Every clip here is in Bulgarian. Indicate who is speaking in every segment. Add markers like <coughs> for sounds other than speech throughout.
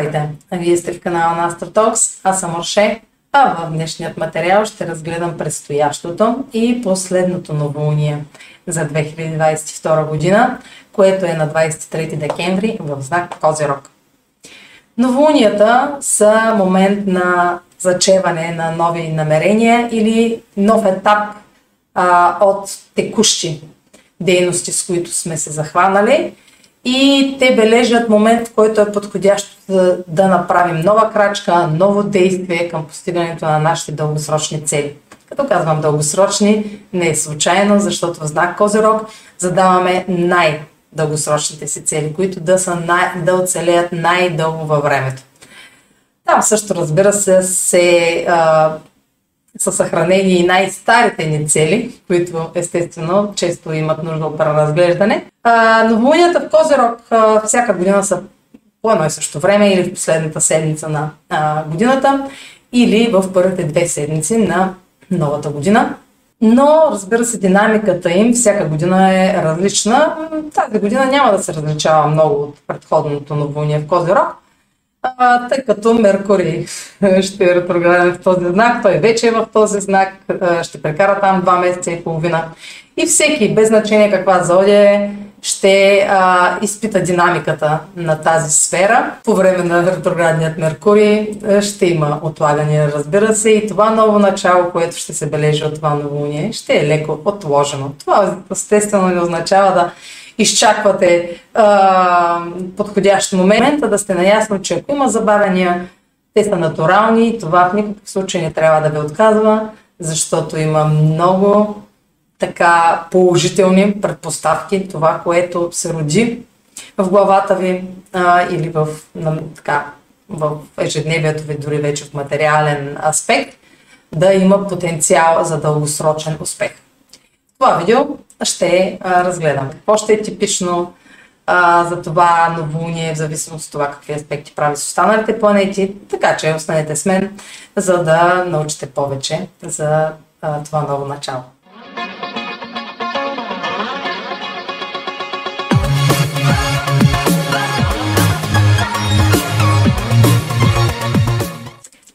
Speaker 1: Здравейте! Вие сте в канала на AstroTalks, аз съм Орше, а в днешният материал ще разгледам предстоящото и последното новолуние за 2022 година, което е на 23 декември в знак Козирог. Новолунията са момент на зачеване на нови намерения или нов етап а, от текущи дейности, с които сме се захванали и те бележат момент, в който е подходящ да, да направим нова крачка, ново действие към постигането на нашите дългосрочни цели. Като казвам дългосрочни, не е случайно, защото в знак Козирог задаваме най-дългосрочните си цели, които да, са най- да оцелеят най-дълго във времето. Там също, разбира се, се а, са съхранени и най-старите ни цели, които естествено често имат нужда от преразглеждане. новолунията в Козерог а, всяка година са по едно и също време или в последната седмица на а, годината или в първите две седмици на новата година. Но, разбира се, динамиката им всяка година е различна. Тази година няма да се различава много от предходното новолуние в Козерог, а, тъй като Меркурий ще е ретрограден в този знак, той вече е в този знак, ще прекара там два месеца и половина. И всеки, без значение каква зодия е, ще а, изпита динамиката на тази сфера. По време на ретроградният Меркурий ще има отлагания, разбира се, и това ново начало, което ще се бележи от това новолуние, ще е леко отложено. Това естествено не означава да изчаквате а, подходящ момент, а да сте наясно, че ако има забавения, те са натурални и това в никакъв случай не трябва да ви отказва, защото има много така положителни предпоставки, това, което се роди в главата ви а, или в, на, така, в ежедневието ви, дори вече в материален аспект, да има потенциал за дългосрочен успех. Това видео ще а, разгледам. Какво ще е типично а, за това новолуние, в зависимост от това какви аспекти прави с останалите планети. Така че останете с мен, за да научите повече за а, това ново начало.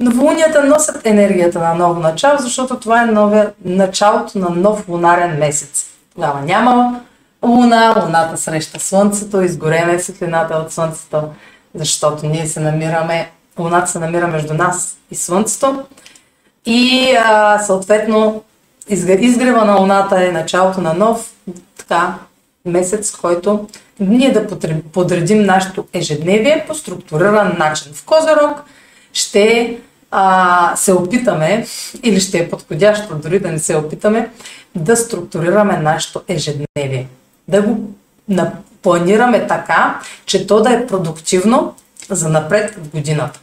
Speaker 1: Новолунията носят енергията на ново начало, защото това е новия, началото на нов лунарен месец. Тогава няма луна, луната среща слънцето, изгореме светлината от слънцето, защото ние се намираме, луната се намира между нас и слънцето и а, съответно изгрева на луната е началото на нов така, месец, който ние да подредим нашето ежедневие по структуриран начин. В Козерог ще а, се опитаме, или ще е подходящо дори да не се опитаме, да структурираме нашето ежедневие. Да го планираме така, че то да е продуктивно за напред в годината.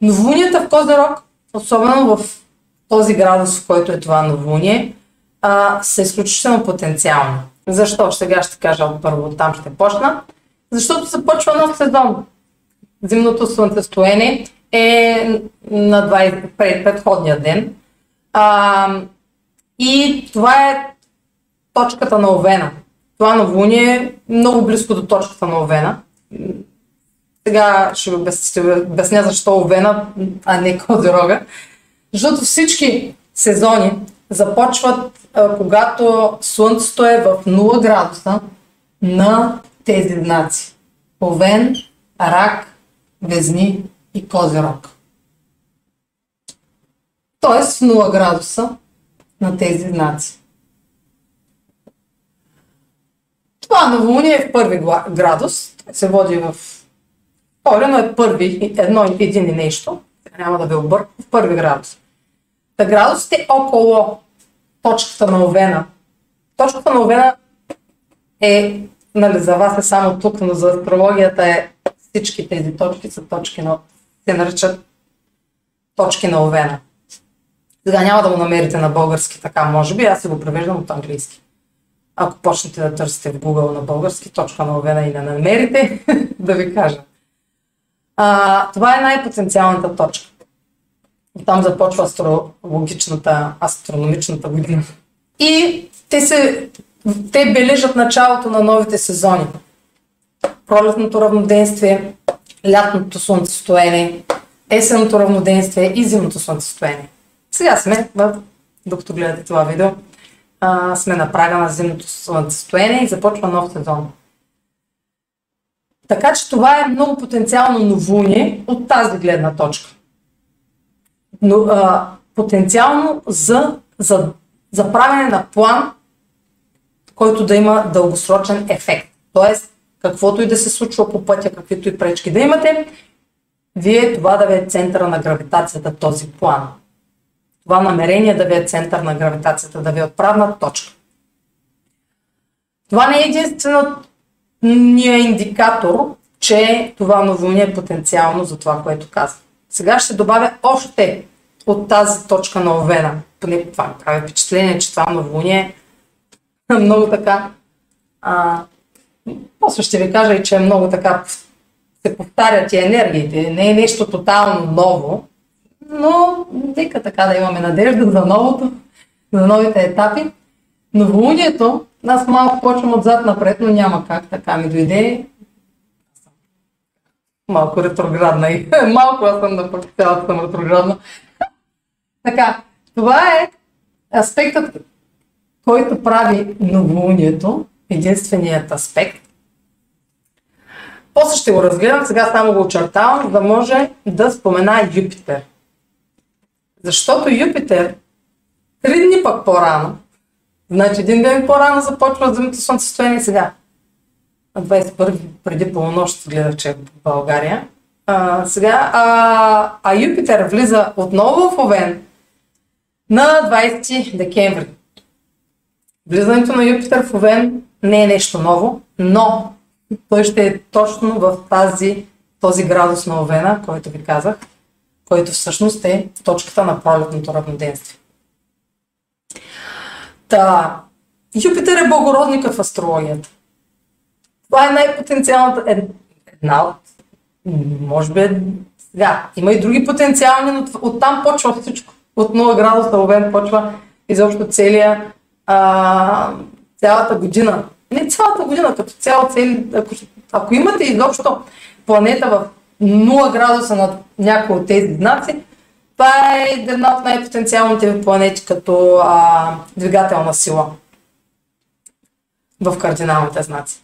Speaker 1: Новолунията в Козерог, особено в този градус, в който е това новолуние, а, са изключително потенциални. Защо? Сега ще кажа първо, там ще почна. Защото започва нов сезон. Зимното слънцестояние е на 20, пред, предходния ден. А, и това е точката на Овена. Това новолуние е много близко до точката на Овена. Сега ще ви обясня защо Овена, а не Козирога. Защото всички сезони започват, а, когато Слънцето е в 0 градуса на тези знаци. Овен, Рак, Везни и Козирог. Тоест в 0 градуса на тези знаци. Това новолуние е в първи градус. Се води в втори, но е първи, едно, един и нещо. Няма да ви обърка. В първи градус. Та градусите около точката на Овена. Точката на Овена е, нали, за вас е само тук, но за астрологията е всички тези точки са точки на, се наричат точки на Овена. Сега няма да го намерите на български така, може би, аз си го превеждам от английски. Ако почнете да търсите в Google на български, точка на Овена и не намерите, <laughs> да ви кажа. А, това е най-потенциалната точка. Там започва астрологичната, астрономичната година. И те, се, те бележат началото на новите сезони. Пролетното равноденствие, лятното слънцестояние, есенното равноденствие и зимното слънцестояние. Сега сме, в, докато гледате това видео, а, сме на прага на зимното слънцестояние и започва нов сезон. Така че това е много потенциално новолуние от тази гледна точка. Но, а, потенциално за, за, за правене на план, който да има дългосрочен ефект. Тоест, каквото и да се случва по пътя, каквито и пречки да имате, вие това да ви е центъра на гравитацията, този план. Това намерение да ви е център на гравитацията, да ви е отправна точка. Това не е единствено ни е индикатор, че това новолуние е потенциално за това, което казвам. Сега ще добавя още от тази точка на Овена. Поне това ми прави впечатление, че това новолуние е много така. А, после ще ви кажа и, че е много така се повтарят и енергиите. Не е нещо тотално ново, но нека така да имаме надежда за новото, за новите етапи. Новолунието аз малко почвам отзад напред, но няма как. Така ми дойде. Малко ретроградна и <laughs> малко аз съм да цялата съм ретроградна. така, това е аспектът, който прави новолунието, единственият аспект. После ще го разгледам, сега само го очертавам, за да може да спомена Юпитер. Защото Юпитер три дни пък по-рано Значи един ден по-рано започва зимното слънцестояние сега. На 21 преди полунощ гледах, че е в България. А, сега, а, а Юпитер влиза отново в Овен на 20 декември. Влизането на Юпитер в Овен не е нещо ново, но той ще е точно в тази, този градус на Овена, който ви казах, който всъщност е точката на пролетното равноденствие. Та, Юпитер е благородника в астрологията. Това е най-потенциалната, една от, може би, да, има и други потенциални, но оттам почва всичко. От 0 градуса Овен почва изобщо целия, а, цялата година. Не цялата година, като цяло цели, ако, ако имате изобщо планета в 0 градуса на някои от тези знаци, това е една от най-потенциалните ви планети като а, двигателна сила в кардиналните знаци.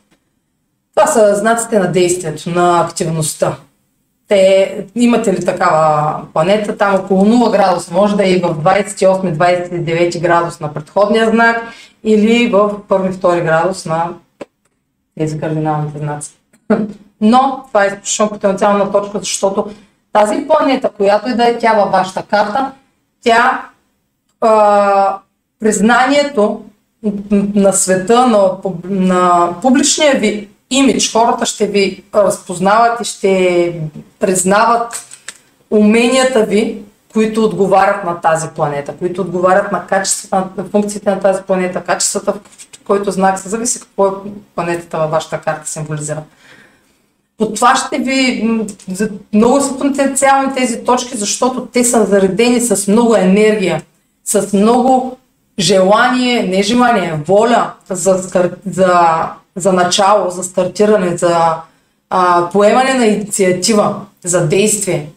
Speaker 1: Това са знаците на действието, на активността. Те, имате ли такава планета, там около 0 градуса, може да е и в 28-29 градус на предходния знак или в 1-2 градус на тези кардиналните знаци. <laughs> Но това е изключително потенциална точка, защото тази планета, която и да е тя във вашата карта, тя а, признанието на света, на, на публичния ви имидж, хората ще ви разпознават и ще признават уменията ви, които отговарят на тази планета, които отговарят на качествата, на функциите на тази планета, качествата, в който знак се зависи какво е планетата във вашата карта символизира. По това ще ви... Много са потенциални тези точки, защото те са заредени с много енергия, с много желание, не желание, воля за, за, за начало, за стартиране, за а, поемане на инициатива, за действие.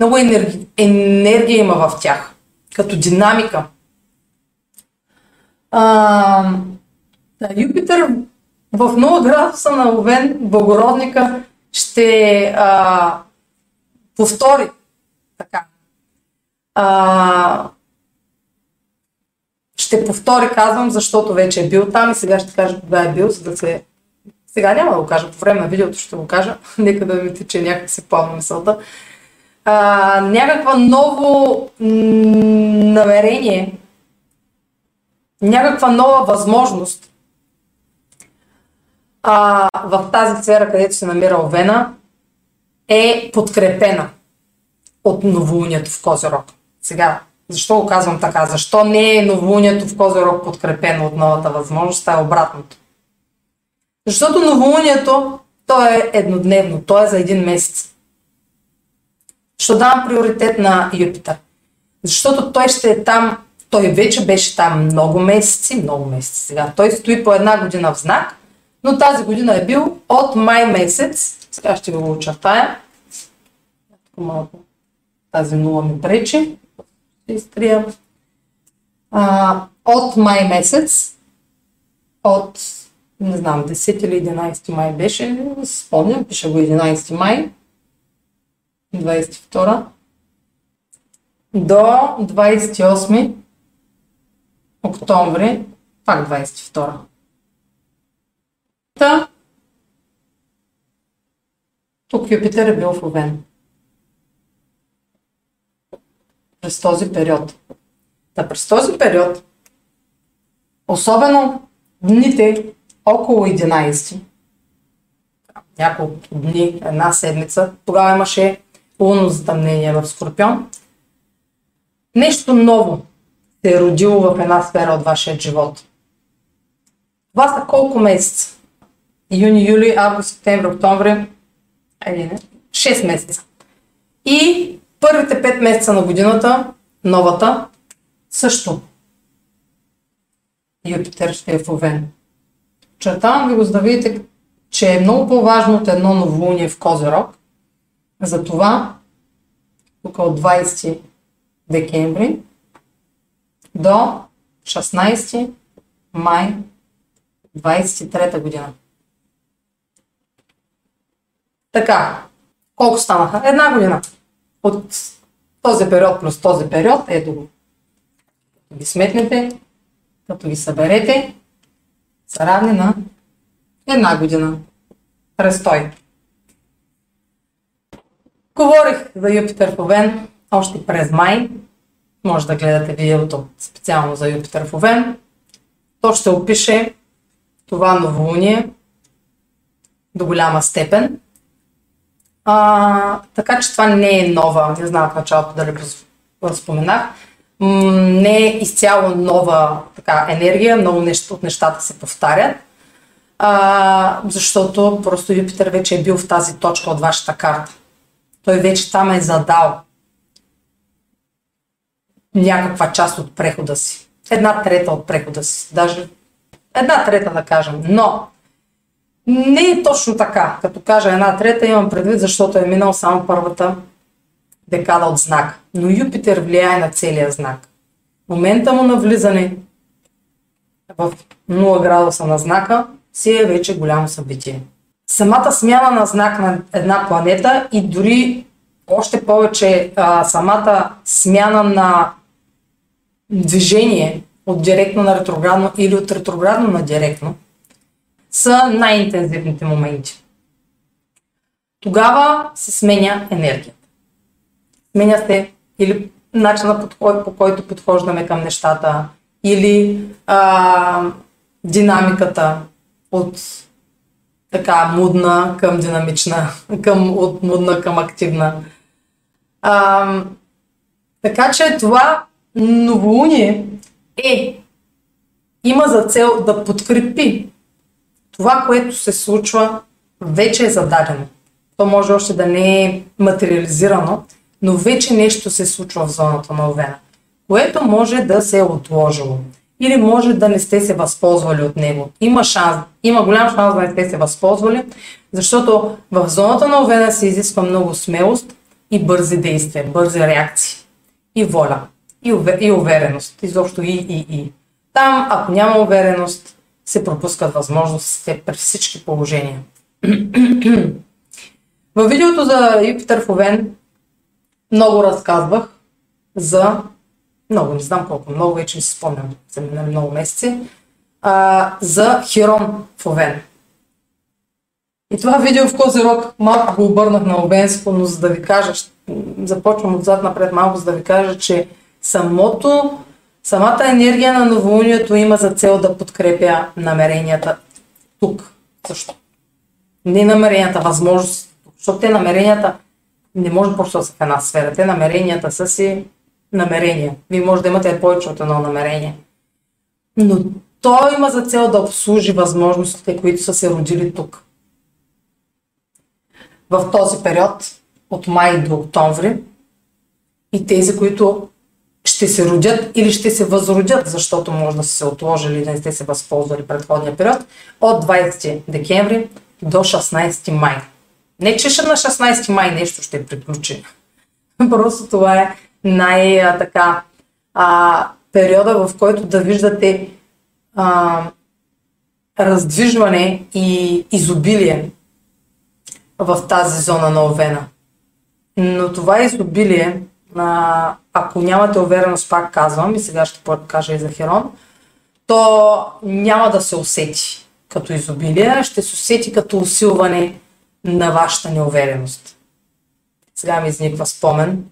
Speaker 1: Много енергия, енергия има в тях, като динамика. А, Юпитер в 0 градуса на Овен Богородника ще а, повтори така. А, ще повтори, казвам, защото вече е бил там и сега ще кажа кога е бил, за да се... Сега няма да го кажа, по време на видеото ще го кажа, <laughs> нека да ми тече някакси плавно мисълта. А, някаква ново намерение, някаква нова възможност а, в тази сфера, където се намира Овена, е подкрепена от новолунието в Козирог. Сега, защо го казвам така? Защо не е новолунието в Козирог подкрепено от новата възможност, а е обратното? Защото новолунието, то е еднодневно, то е за един месец. Ще давам приоритет на Юпитер. Защото той ще е там, той вече беше там много месеци, много месеци сега. Той стои по една година в знак но тази година е бил от май месец Сега ще го очертая. Малко тази нула ми пречи. Ще изтрия. От май месец, от не знам, 10 или 11 май беше, спомням, пиша го 11 май, 22 до 28 октомври, пак 22. Та, тук Юпитер е бил в Овен. През този период. Та през този период, особено дните около 11, няколко дни, една седмица, тогава имаше лунно затъмнение в Скорпион, нещо ново се е родило в една сфера от вашия живот. Това са колко месеца? Юни, юли, август, септември, октомври, или не, 6 месеца. И първите 5 месеца на годината, новата, също. Юпитер ще е в Овен. Чертавам ви го, за да видите, че е много по-важно от едно новолуние в Козерог. Затова, тук от 20 декември до 16 май 23 година. Така, колко станаха? Една година. От този период плюс този период, ето го. Като ги сметнете, като ги съберете, са равни на една година. Престой. Говорих за Юпитер Овен още през май. Може да гледате видеото специално за Юпитер Овен. То ще опише това новолуние до голяма степен. А, така че това не е нова, не знам в началото дали го споменах, не е изцяло нова така, енергия, много нещо от нещата се повтарят, а, защото просто Юпитер вече е бил в тази точка от вашата карта. Той вече там е задал някаква част от прехода си. Една трета от прехода си. Даже една трета да кажем. Но не е точно така. Като кажа една трета, имам предвид, защото е минал само първата декада от знак. Но Юпитер влияе на целия знак. Момента му на влизане в 0 градуса на знака си е вече голямо събитие. Самата смяна на знак на една планета и дори още повече а, самата смяна на движение от директно на ретроградно или от ретроградно на директно са най-интензивните моменти. Тогава се сменя енергията. Сменя се или начина по който подхождаме към нещата, или а, динамиката от така мудна към динамична, <laughs> към, от мудна към активна. А, така че това новолуние е, има за цел да подкрепи това, което се случва, вече е зададено. То може още да не е материализирано, но вече нещо се случва в зоната на Овена, което може да се е отложило или може да не сте се възползвали от него. Има шанс, има голям шанс да не сте се възползвали, защото в зоната на Овена се изисква много смелост и бързи действия, бързи реакции и воля и, и увереност. Изобщо и, и, и. Там, ако няма увереност, се пропускат възможностите при всички положения. <clears throat> Във видеото за Юпитер в Овен много разказвах за много, не знам колко, много вече не си спомням, за много месеци, а, за Хирон в Овен. И това видео в Козирог малко го обърнах на Овенско, но за да ви кажа, започвам отзад напред малко, за да ви кажа, че самото, самата енергия на новолунието има за цел да подкрепя намеренията тук също. Не намеренията, възможност, защото те намеренията не може просто да са в една сфера. Те намеренията са си намерения. Вие може да имате повече от едно намерение. Но той има за цел да обслужи възможностите, които са се родили тук. В този период, от май до октомври, и тези, които ще се родят или ще се възродят, защото може да са се отложили да не сте се възползвали предходния период, от 20 декември до 16 май. Не, че ще на 16 май нещо ще приключи. <laughs> Просто това е най-така периода, в който да виждате а, раздвижване и изобилие в тази зона на Овена. Но това изобилие, а, ако нямате увереност, пак казвам, и сега ще кажа и за Херон, то няма да се усети като изобилие, ще се усети като усилване на вашата неувереност. Сега ми изниква спомен,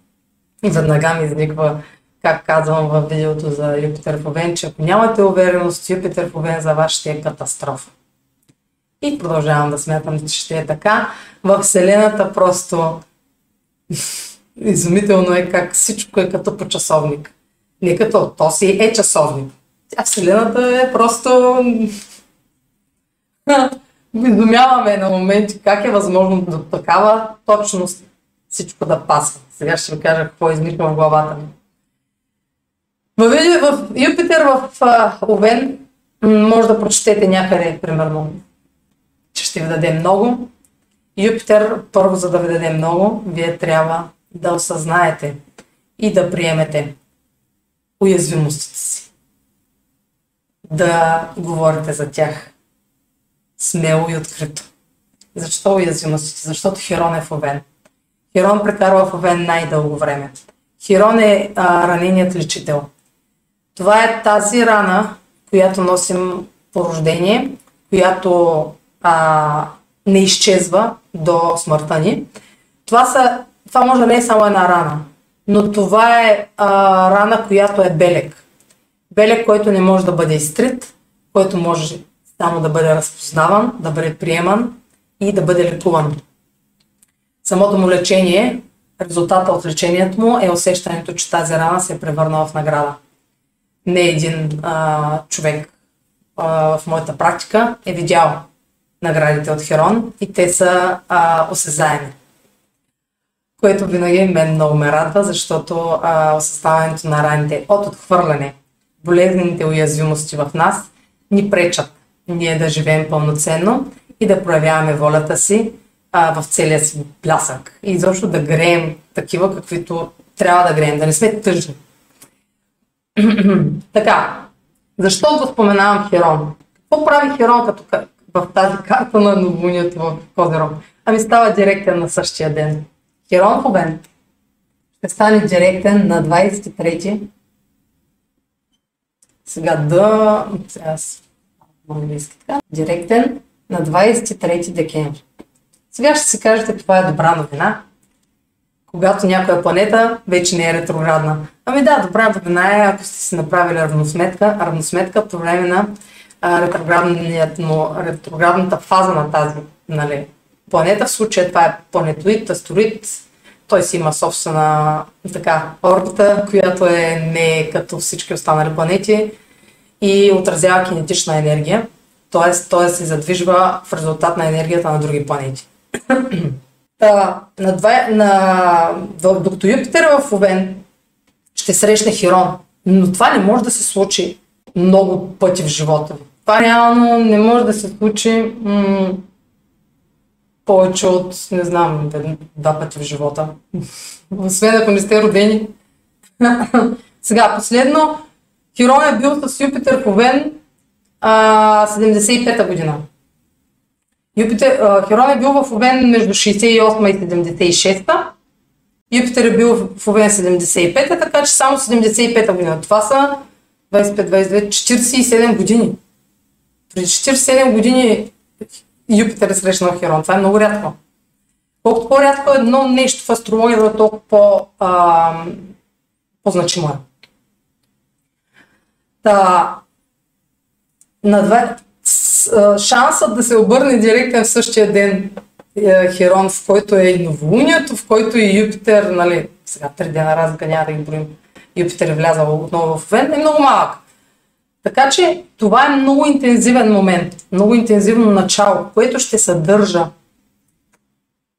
Speaker 1: веднага ми изниква, как казвам в видеото за Юпитер в Овен, че ако нямате увереност, Юпитер в Овен за вас ще е катастрофа. И продължавам да смятам, че ще е така. В Вселената просто <laughs> изумително е как всичко е като по часовник. Не като то си е часовник. Тя Вселената е просто... <laughs> Изумяваме на моменти как е възможно до такава точност всичко да пасва. Сега ще ви кажа какво измислям в главата ми. В, в Юпитер в Овен може да прочетете някъде, примерно, че ще ви даде много. Юпитер, първо за да ви даде много, вие трябва да осъзнаете и да приемете уязвимостите си. Да говорите за тях смело и открито. Защо уязвимостите? Защото Херон е в Овен. Херон прекарва в Овен най-дълго време. Херон е а, раненият лечител. Това е тази рана, която носим по рождение, която а, не изчезва до смъртта ни. Това, са, това може да не е само една рана, но това е а, рана, която е белег. Белег, който не може да бъде изтрит, който може само да бъде разпознаван, да бъде приеман и да бъде лекуван. Самото му лечение, резултата от лечението му е усещането, че тази рана се е превърнала в награда. Не един а, човек а, в моята практика е видял наградите от Херон и те са а, осезаеми. Което винаги мен много ме радва, защото а, осъзнаването на раните от отхвърляне, болезнените уязвимости в нас ни пречат ние да живеем пълноценно и да проявяваме волята си а, в целия си блясък. И изобщо да греем такива, каквито трябва да греем, да не сме тъжни. <clears throat> така, защо го споменавам Херон? Какво прави Херон като в тази карта на новолунието в Козерог? Ами става директен на същия ден. Херон в обен ще стане директен на 23 сега да... Сега английски така. Директен на 23 декември. Сега ще си кажете, това е добра новина, когато някоя планета вече не е ретроградна. Ами да, добра новина е, ако сте си направили равносметка, равносметка по време на ретроградната фаза на тази нали, планета. В случая това е планетоид, астероид. Той си има собствена така, орбита, която е не като всички останали планети и отразява кинетична енергия, т.е. той се задвижва в резултат на енергията на други планети. <clears throat> Та, на два, на, докато Юпитер в Овен ще срещне Хирон, но това не може да се случи много пъти в живота ви. Това реално не може да се случи м- повече от, не знам, два пъти в живота. <laughs> Освен ако не сте родени. <laughs> Сега, последно, Хирон е бил с Юпитер в Овен а, 75-та година. Юпитер, а, Хирон е бил в Овен между 68 и 76-та. Юпитер е бил в Овен 75-та, така че само 75-та година. Това са 25-22, 47 години. Преди 47 години Юпитер е срещнал Хирон. Това е много рядко. Колкото по-рядко е едно нещо в астрологията, толкова по, а, по-значимо е. Та, на два, шансът да се обърне директно в същия ден е, Херон, в който е и новолунието, в който и Юпитер, нали, сега три дена разлика няма да ги броим, Юпитер е влязал отново в Овен, е много малък. Така че това е много интензивен момент, много интензивно начало, което ще съдържа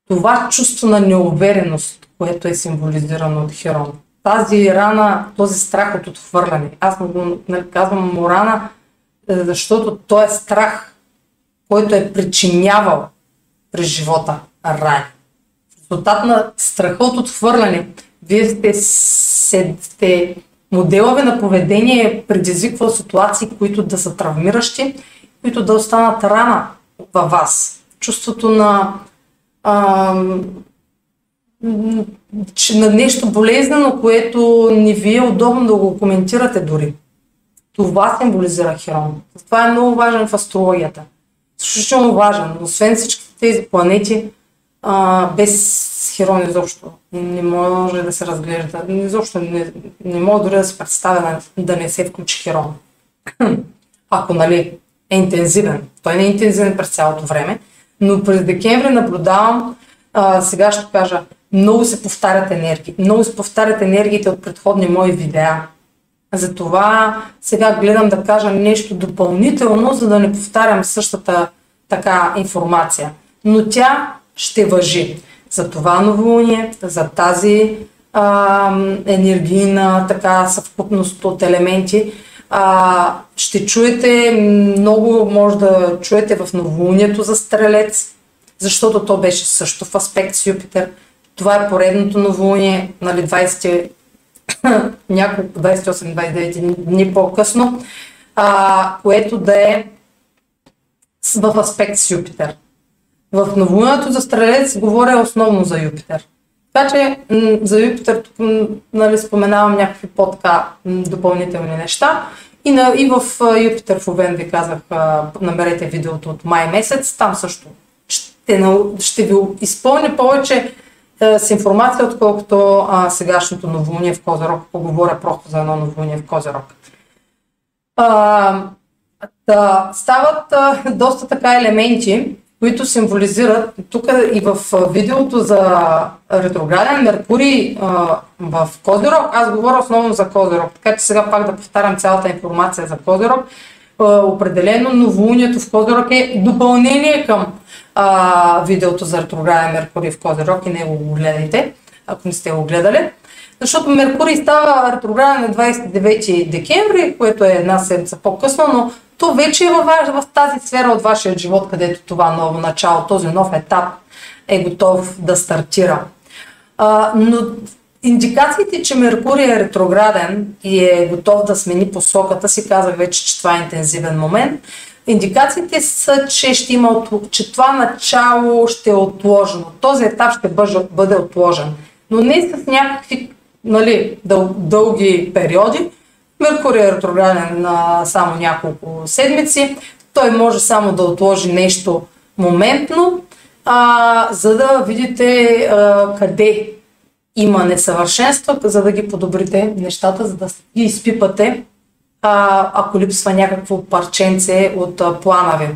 Speaker 1: това чувство на неувереност, което е символизирано от Херон тази рана, този страх от отхвърляне. Аз му го нали, казвам му рана, защото той е страх, който е причинявал през живота рани. В резултат на страха от отхвърляне, вие сте, сте, моделове на поведение предизвиква ситуации, които да са травмиращи, които да останат рана във вас. Чувството на, а, на нещо болезнено, което не ви е удобно да го коментирате дори. Това символизира Херон. Това е много важен в астрологията. Изключително важен. Освен всички тези планети, а, без Херон изобщо не може да се разглежда. Изобщо не, не мога дори да се представя да не се включи Херон. <clears throat> Ако нали, е интензивен. Той не е интензивен през цялото време, но през декември наблюдавам, а, сега ще кажа, много се повтарят енергии. Много се повтарят енергиите от предходни мои видеа. Затова сега гледам да кажа нещо допълнително, за да не повтарям същата така информация. Но тя ще въжи за това новолуние, за тази а, енергийна така съвкупност от елементи. А, ще чуете, много може да чуете в новолунието за Стрелец, защото то беше също в аспект с Юпитер. Това е поредното новолуние, нали, 20 <coughs> няколко 28-29 дни по-късно, а, което да е в аспект с Юпитер. В новолунието за Стрелец говоря основно за Юпитер. Така че за Юпитер тук нали, споменавам някакви по-така допълнителни неща. И, на, и в Юпитер в Овен ви казах, намерете видеото от май месец, там също ще, ще ви изпълня повече с информация, отколкото а, сегашното новолуние в Козерог. Поговоря просто за едно новолуние в Козерог. А, да, стават а, доста така елементи, които символизират, тук и в видеото за ретрограден Меркурий в Козерог, аз говоря основно за Козерог, така че сега пак да повтарям цялата информация за Козерог. А, определено новолунието в Козерог е допълнение към а, видеото за ретрограден Меркурий в Козерог и не го гледайте, ако не сте го гледали. Защото Меркурий става ретрограден на 29 декември, което е една седмица по-късно, но то вече е в, в тази сфера от вашия живот, където това ново начало, този нов етап е готов да стартира. А, но индикациите, че Меркурий е ретрограден и е готов да смени посоката си, казах вече, че това е интензивен момент. Индикациите са, че, ще има, че това начало ще е отложено. Този етап ще бъде отложен. Но не с някакви нали, дъл, дълги периоди. Меркурий е ретрограден на само няколко седмици. Той може само да отложи нещо моментно, а, за да видите а, къде има несъвършенства, за да ги подобрите нещата, за да ги изпипате, а, ако липсва някакво парченце от а, плана ви.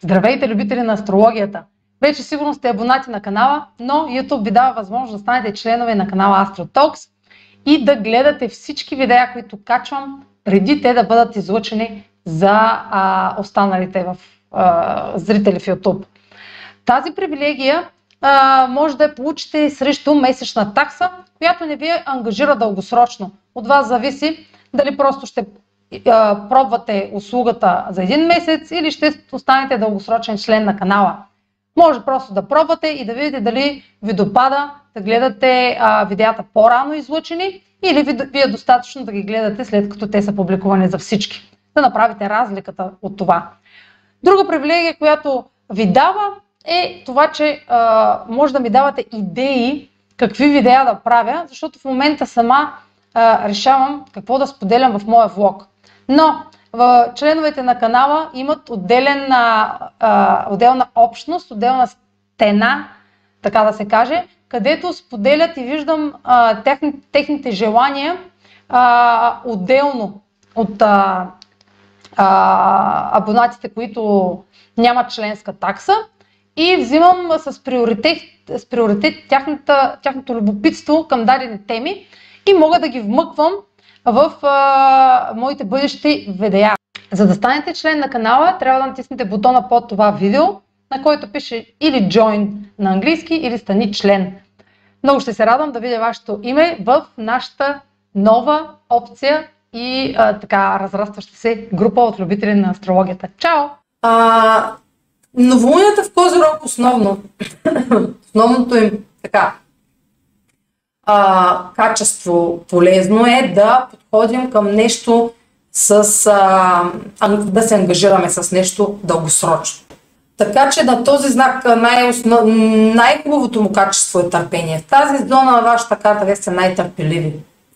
Speaker 1: Здравейте, любители на астрологията! Вече сигурно сте абонати на канала, но YouTube ви дава възможност да станете членове на канала AstroTalks и да гледате всички видеа, които качвам, преди те да бъдат излъчени за а, останалите в, зрители в YouTube. Тази привилегия а, може да я получите срещу месечна такса, която не ви ангажира дългосрочно. От вас зависи дали просто ще а, пробвате услугата за един месец или ще останете дългосрочен член на канала. Може просто да пробвате и да видите дали ви допада да гледате а, видеята по-рано излъчени или ви, ви е достатъчно да ги гледате след като те са публикувани за всички. Да направите разликата от това. Друга привилегия, която ви дава е това, че а, може да ми давате идеи какви видеа да правя, защото в момента сама а, решавам какво да споделям в моя влог. Но в членовете на канала имат отделен, а, отделна общност, отделна стена, така да се каже, където споделят и виждам а, техни, техните желания а, отделно от а, а, абонатите, които нямат членска такса и взимам с приоритет, с приоритет тяхната, тяхното любопитство към дадени теми и мога да ги вмъквам в а, моите бъдещи видеа. За да станете член на канала, трябва да натиснете бутона под това видео, на който пише или Join на английски, или Стани член. Много ще се радвам да видя вашето име в нашата нова опция
Speaker 2: и а, така разрастваща се група от любители на астрологията. Чао!
Speaker 1: А, новолунията в Козирог основно, <coughs> основното им така, а, качество полезно е да подходим към нещо с а, да се ангажираме с нещо дългосрочно. Така че на този знак най- най-хубавото му качество е търпение. В тази зона на вашата карта вие сте най-търпеливи.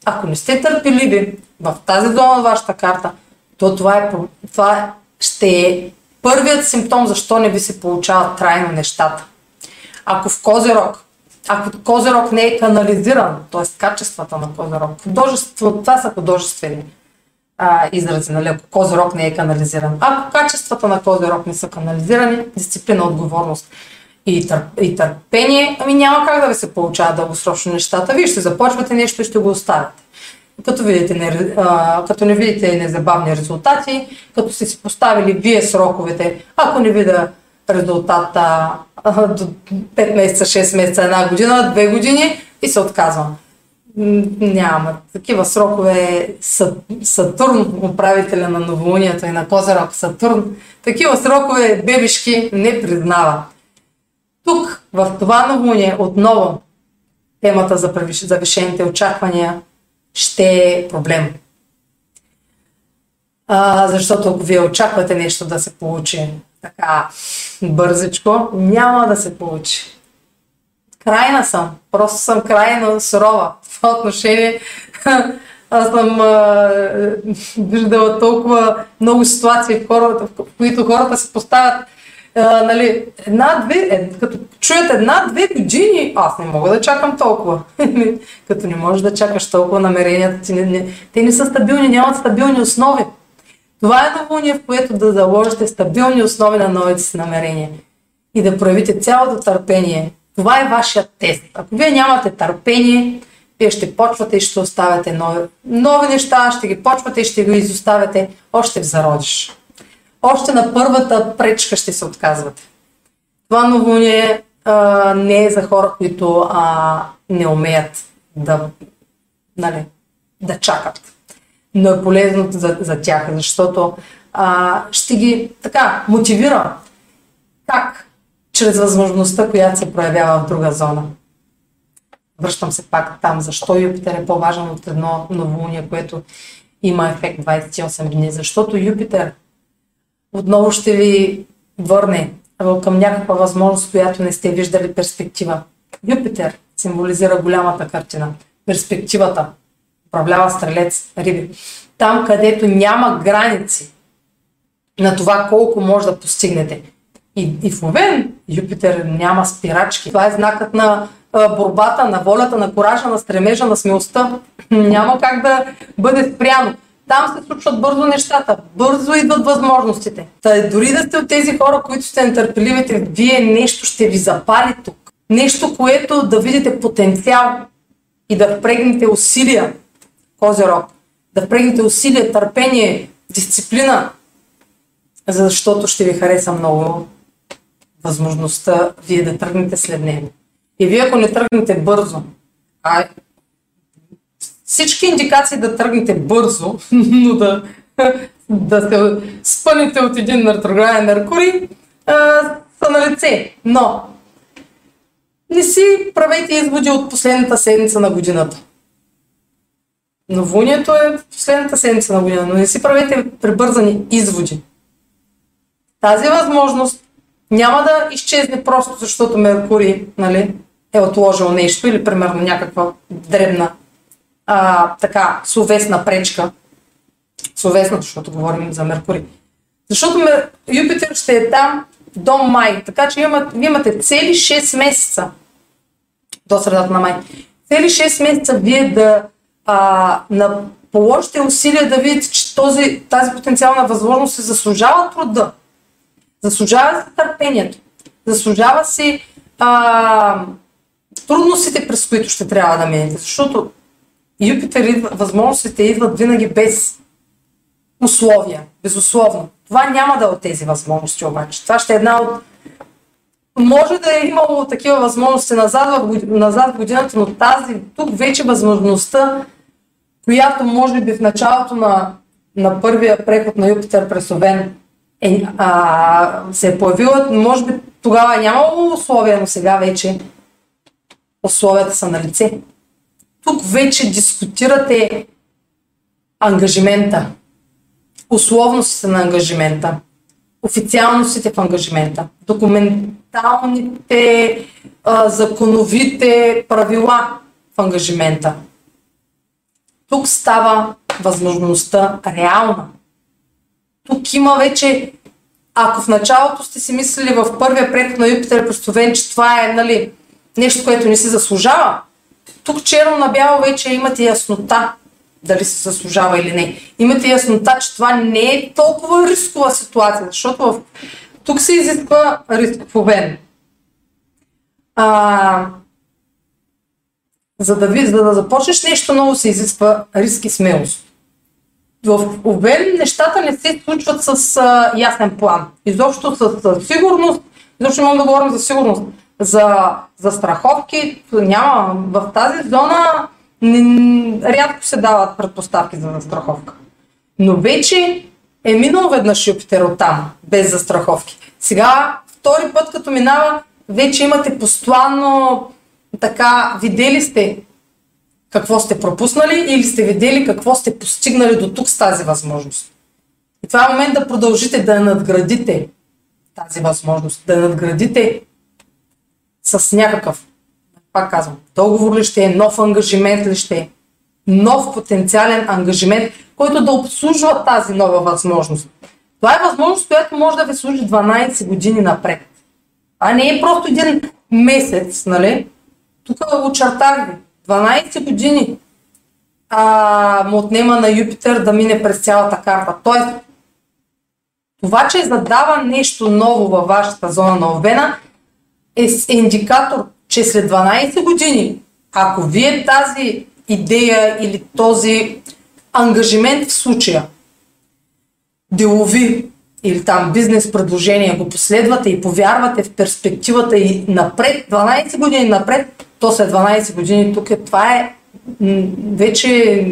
Speaker 1: Ако не сте търпеливи в тази зона на вашата карта, то това, е, това ще е първият симптом защо не ви се получават трайно нещата. Ако в Козерог, ако Козерог не е канализиран, т.е. качествата на Козерог, това са художествени а, изрази, нали, ако Козерог не е канализиран. Ако качествата на Козерог не са канализирани, дисциплина, отговорност и, тър, и търпение, ами няма как да ви се получават дългосрочно нещата. Вие ще започвате нещо и ще го оставите. Като, видите, не, а, като не видите незабавни резултати, като сте си поставили вие сроковете, ако не видя резултата а, до 5 месеца, 6 месеца, една година, 2 години и се отказвам. Няма. Такива срокове Сатурн, управителя на новолунието и на Козерог Сатурн, такива срокове бебешки не признава. Тук, в това новолуние, отново темата за завишените очаквания ще е проблем. А, защото ако вие очаквате нещо да се получи така бързичко, няма да се получи. Крайна съм. Просто съм крайно сурова в това отношение. <laughs> Аз съм а, виждала толкова много ситуации, в, хората, в които хората се поставят нали, една-две, е, като чуят една-две години, аз не мога да чакам толкова. <laughs> като не можеш да чакаш толкова намеренията ти, не, не, те не са стабилни, нямат стабилни основи. Това е новолуние, в което да заложите стабилни основи на новите си намерения и да проявите цялото търпение. Това е вашия тест. Ако вие нямате търпение, вие ще почвате и ще оставяте нови, нови неща, ще ги почвате и ще ги изоставяте още в зародиш още на първата пречка ще се отказвате. Това новолуние а, не е за хора, които а, не умеят да, нали, да чакат. Но е полезно за, за тях, защото а, ще ги така мотивира. Как? Чрез възможността, която се проявява в друга зона. Връщам се пак там. Защо Юпитер е по-важен от едно новолуние, което има ефект 28 дни? Защото Юпитер отново ще ви върне към някаква възможност, която не сте виждали перспектива. Юпитер символизира голямата картина. Перспективата. Управлява стрелец, риби. Там, където няма граници на това колко може да постигнете. И, и в Овен Юпитер няма спирачки. Това е знакът на борбата, на волята, на коража, на стремежа, на смелостта. няма как да бъде спряно. Там се случват бързо нещата, бързо идват възможностите. Та дори да сте от тези хора, които сте нетърпеливите, вие нещо ще ви запали тук. Нещо, което да видите потенциал и да впрегнете усилия, Козерог, да впрегнете усилия, търпение, дисциплина, защото ще ви хареса много възможността вие да тръгнете след него. И вие ако не тръгнете бързо, а всички индикации да тръгнете бързо, <laughs> но да, <laughs> да се спънете от един ретрограден Меркурий, са на лице. Но не си правете изводи от последната седмица на годината. Новолунието е последната седмица на година, но не си правете прибързани изводи. Тази възможност няма да изчезне просто защото Меркурий нали, е отложил нещо или примерно някаква дребна а, така словесна пречка. Словесна, защото говорим за Меркурий. Защото Юпитер ще е там до май. Така че имате, имате цели 6 месеца до средата на май. Цели 6 месеца вие да а, на, положите усилия да видите, че този, тази потенциална възможност се заслужава труда. Заслужава се търпението. Заслужава си а, трудностите, през които ще трябва да минете. Защото Юпитер възможностите идват винаги без условия, безусловно. Това няма да е от тези възможности обаче. Това ще е една от... Може да е имало такива възможности назад в, назад годината, но тази, тук вече възможността, която може би в началото на, на първия преход на Юпитер през Овен е, а, се е появила, може би тогава е нямало условия, но сега вече условията са на лице. Тук вече дискутирате ангажимента, условностите на ангажимента, официалностите в ангажимента, документалните, а, законовите правила в ангажимента. Тук става възможността реална. Тук има вече, ако в началото сте си мислили в първия преход на Юпитер Простовен, че това е нали, нещо, което не си заслужава, тук черно на бяло вече имате яснота дали се заслужава или не. Имате яснота, че това не е толкова рискова ситуация, защото в... тук се изисква риск в обем. А, за, да ви, за да започнеш нещо ново се изисква риск и смелост. В обем нещата не се случват с а, ясен план. Изобщо с, с сигурност, изобщо не мога да говорим за сигурност. За, за страховки няма. В тази зона рядко се дават предпоставки за застраховка. Но вече е минал веднъж Юпитер от там, без застраховки. Сега, втори път като минава, вече имате постоянно така, видели сте какво сте пропуснали или сте видели какво сте постигнали до тук с тази възможност. И това е момент да продължите да надградите тази възможност, да надградите с някакъв пак казвам, договор ли ще е, нов ангажимент ли ще е, нов потенциален ангажимент, който да обслужва тази нова възможност. Това е възможност, която може да ви служи 12 години напред. А не е просто един месец, нали? Тук очертах ви. 12 години а, му отнема на Юпитер да мине през цялата карта. Тоест, това, че задава нещо ново във вашата зона на Овена, е индикатор, че след 12 години, ако вие тази идея или този ангажимент в случая, делови или там бизнес предложение, го последвате и повярвате в перспективата и напред, 12 години напред, то след 12 години тук е, това е вече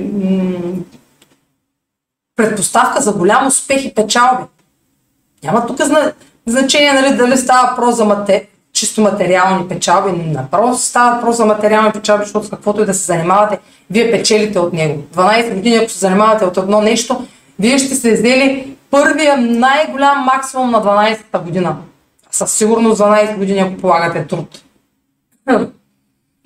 Speaker 1: предпоставка за голям успех и печалби. Няма тук значение нали, дали става въпрос за чисто материални печалби. Напротив става въпрос за материални печалби, защото с каквото и да се занимавате, вие печелите от него. 12 години, ако се занимавате от едно нещо, вие ще се взели първия най-голям максимум на 12-та година. Със сигурност 12 години, ако полагате труд. <clears throat>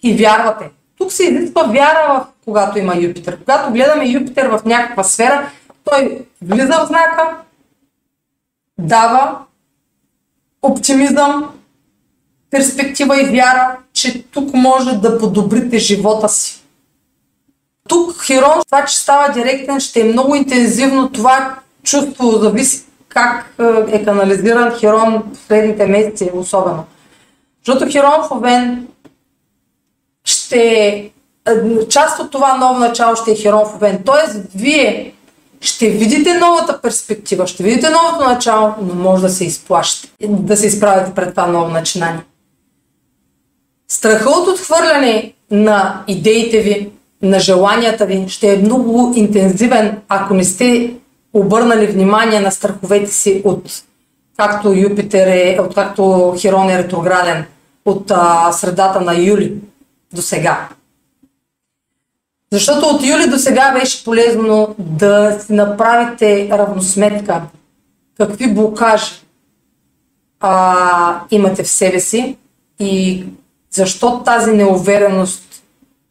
Speaker 1: И вярвате. Тук се изисква вяра, в, когато има Юпитер. Когато гледаме Юпитер в някаква сфера, той влиза в знака, дава оптимизъм, перспектива и вяра, че тук може да подобрите живота си. Тук Хирон, това, че става директен, ще е много интензивно. Това чувство зависи как е, е канализиран Хирон в следните месеци особено. Защото Хирон в Овен ще е, част от това ново начало ще е Хирон в Овен. Тоест, вие ще видите новата перспектива, ще видите новото начало, но може да се изплащате, да се изправите пред това ново начинание. Страхът от отхвърляне на идеите ви, на желанията ви ще е много интензивен, ако не сте обърнали внимание на страховете си от както Юпитер е, от както Хирон е ретрограден, от а, средата на юли до сега. Защото от юли до сега беше полезно да си направите равносметка какви блокажи а, имате в себе си и защо тази неувереност,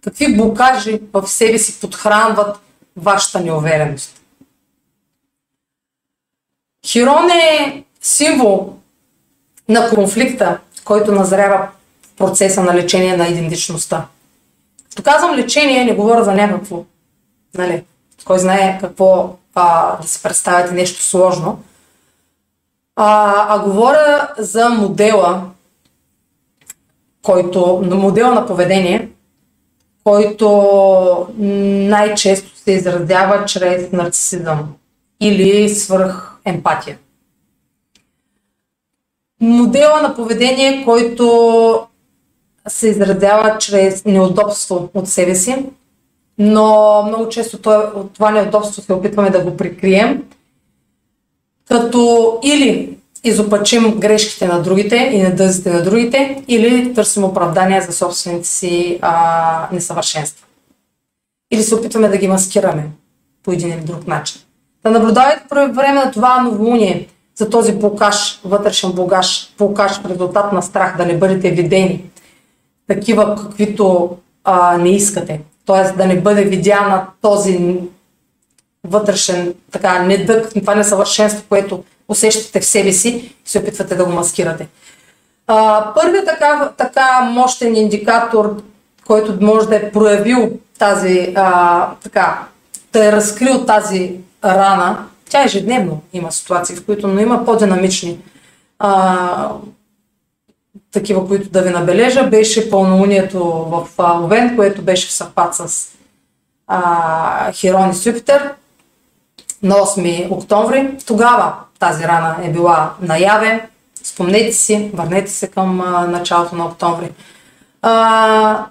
Speaker 1: какви блокажи в себе си подхранват вашата неувереност. Хирон е символ на конфликта, който назрява в процеса на лечение на идентичността. Като казвам лечение, не говоря за някакво, нали, кой знае какво а, да се представяте нещо сложно, а, а говоря за модела, който, модел на поведение, който най-често се изразява чрез нарцисизъм или свръх емпатия. Модела на поведение, който се изразява чрез неудобство от себе си, но много често това неудобство се опитваме да го прикрием, като или изопачим грешките на другите и недъзите на другите, или търсим оправдания за собствените си а, несъвършенства. Или се опитваме да ги маскираме по един или друг начин. Да наблюдавайте по време на това новолуние за този блокаж, вътрешен блокаж, блокаж в резултат на страх, да не бъдете видени, такива каквито а, не искате. Тоест да не бъде видяна този вътрешен така недък, това несъвършенство, което усещате в себе си се опитвате да го маскирате. А, първият така, така мощен индикатор, който може да е проявил тази, а, така, да е разкрил тази рана, тя ежедневно има ситуации, в които, но има по-динамични а, такива, които да ви набележа, беше пълнолунието в Овен, което беше в съвпад с а, Херон и Юпитер на 8 октомври. Тогава тази рана е била наяве. Спомнете си, върнете се към а, началото на октомври. А,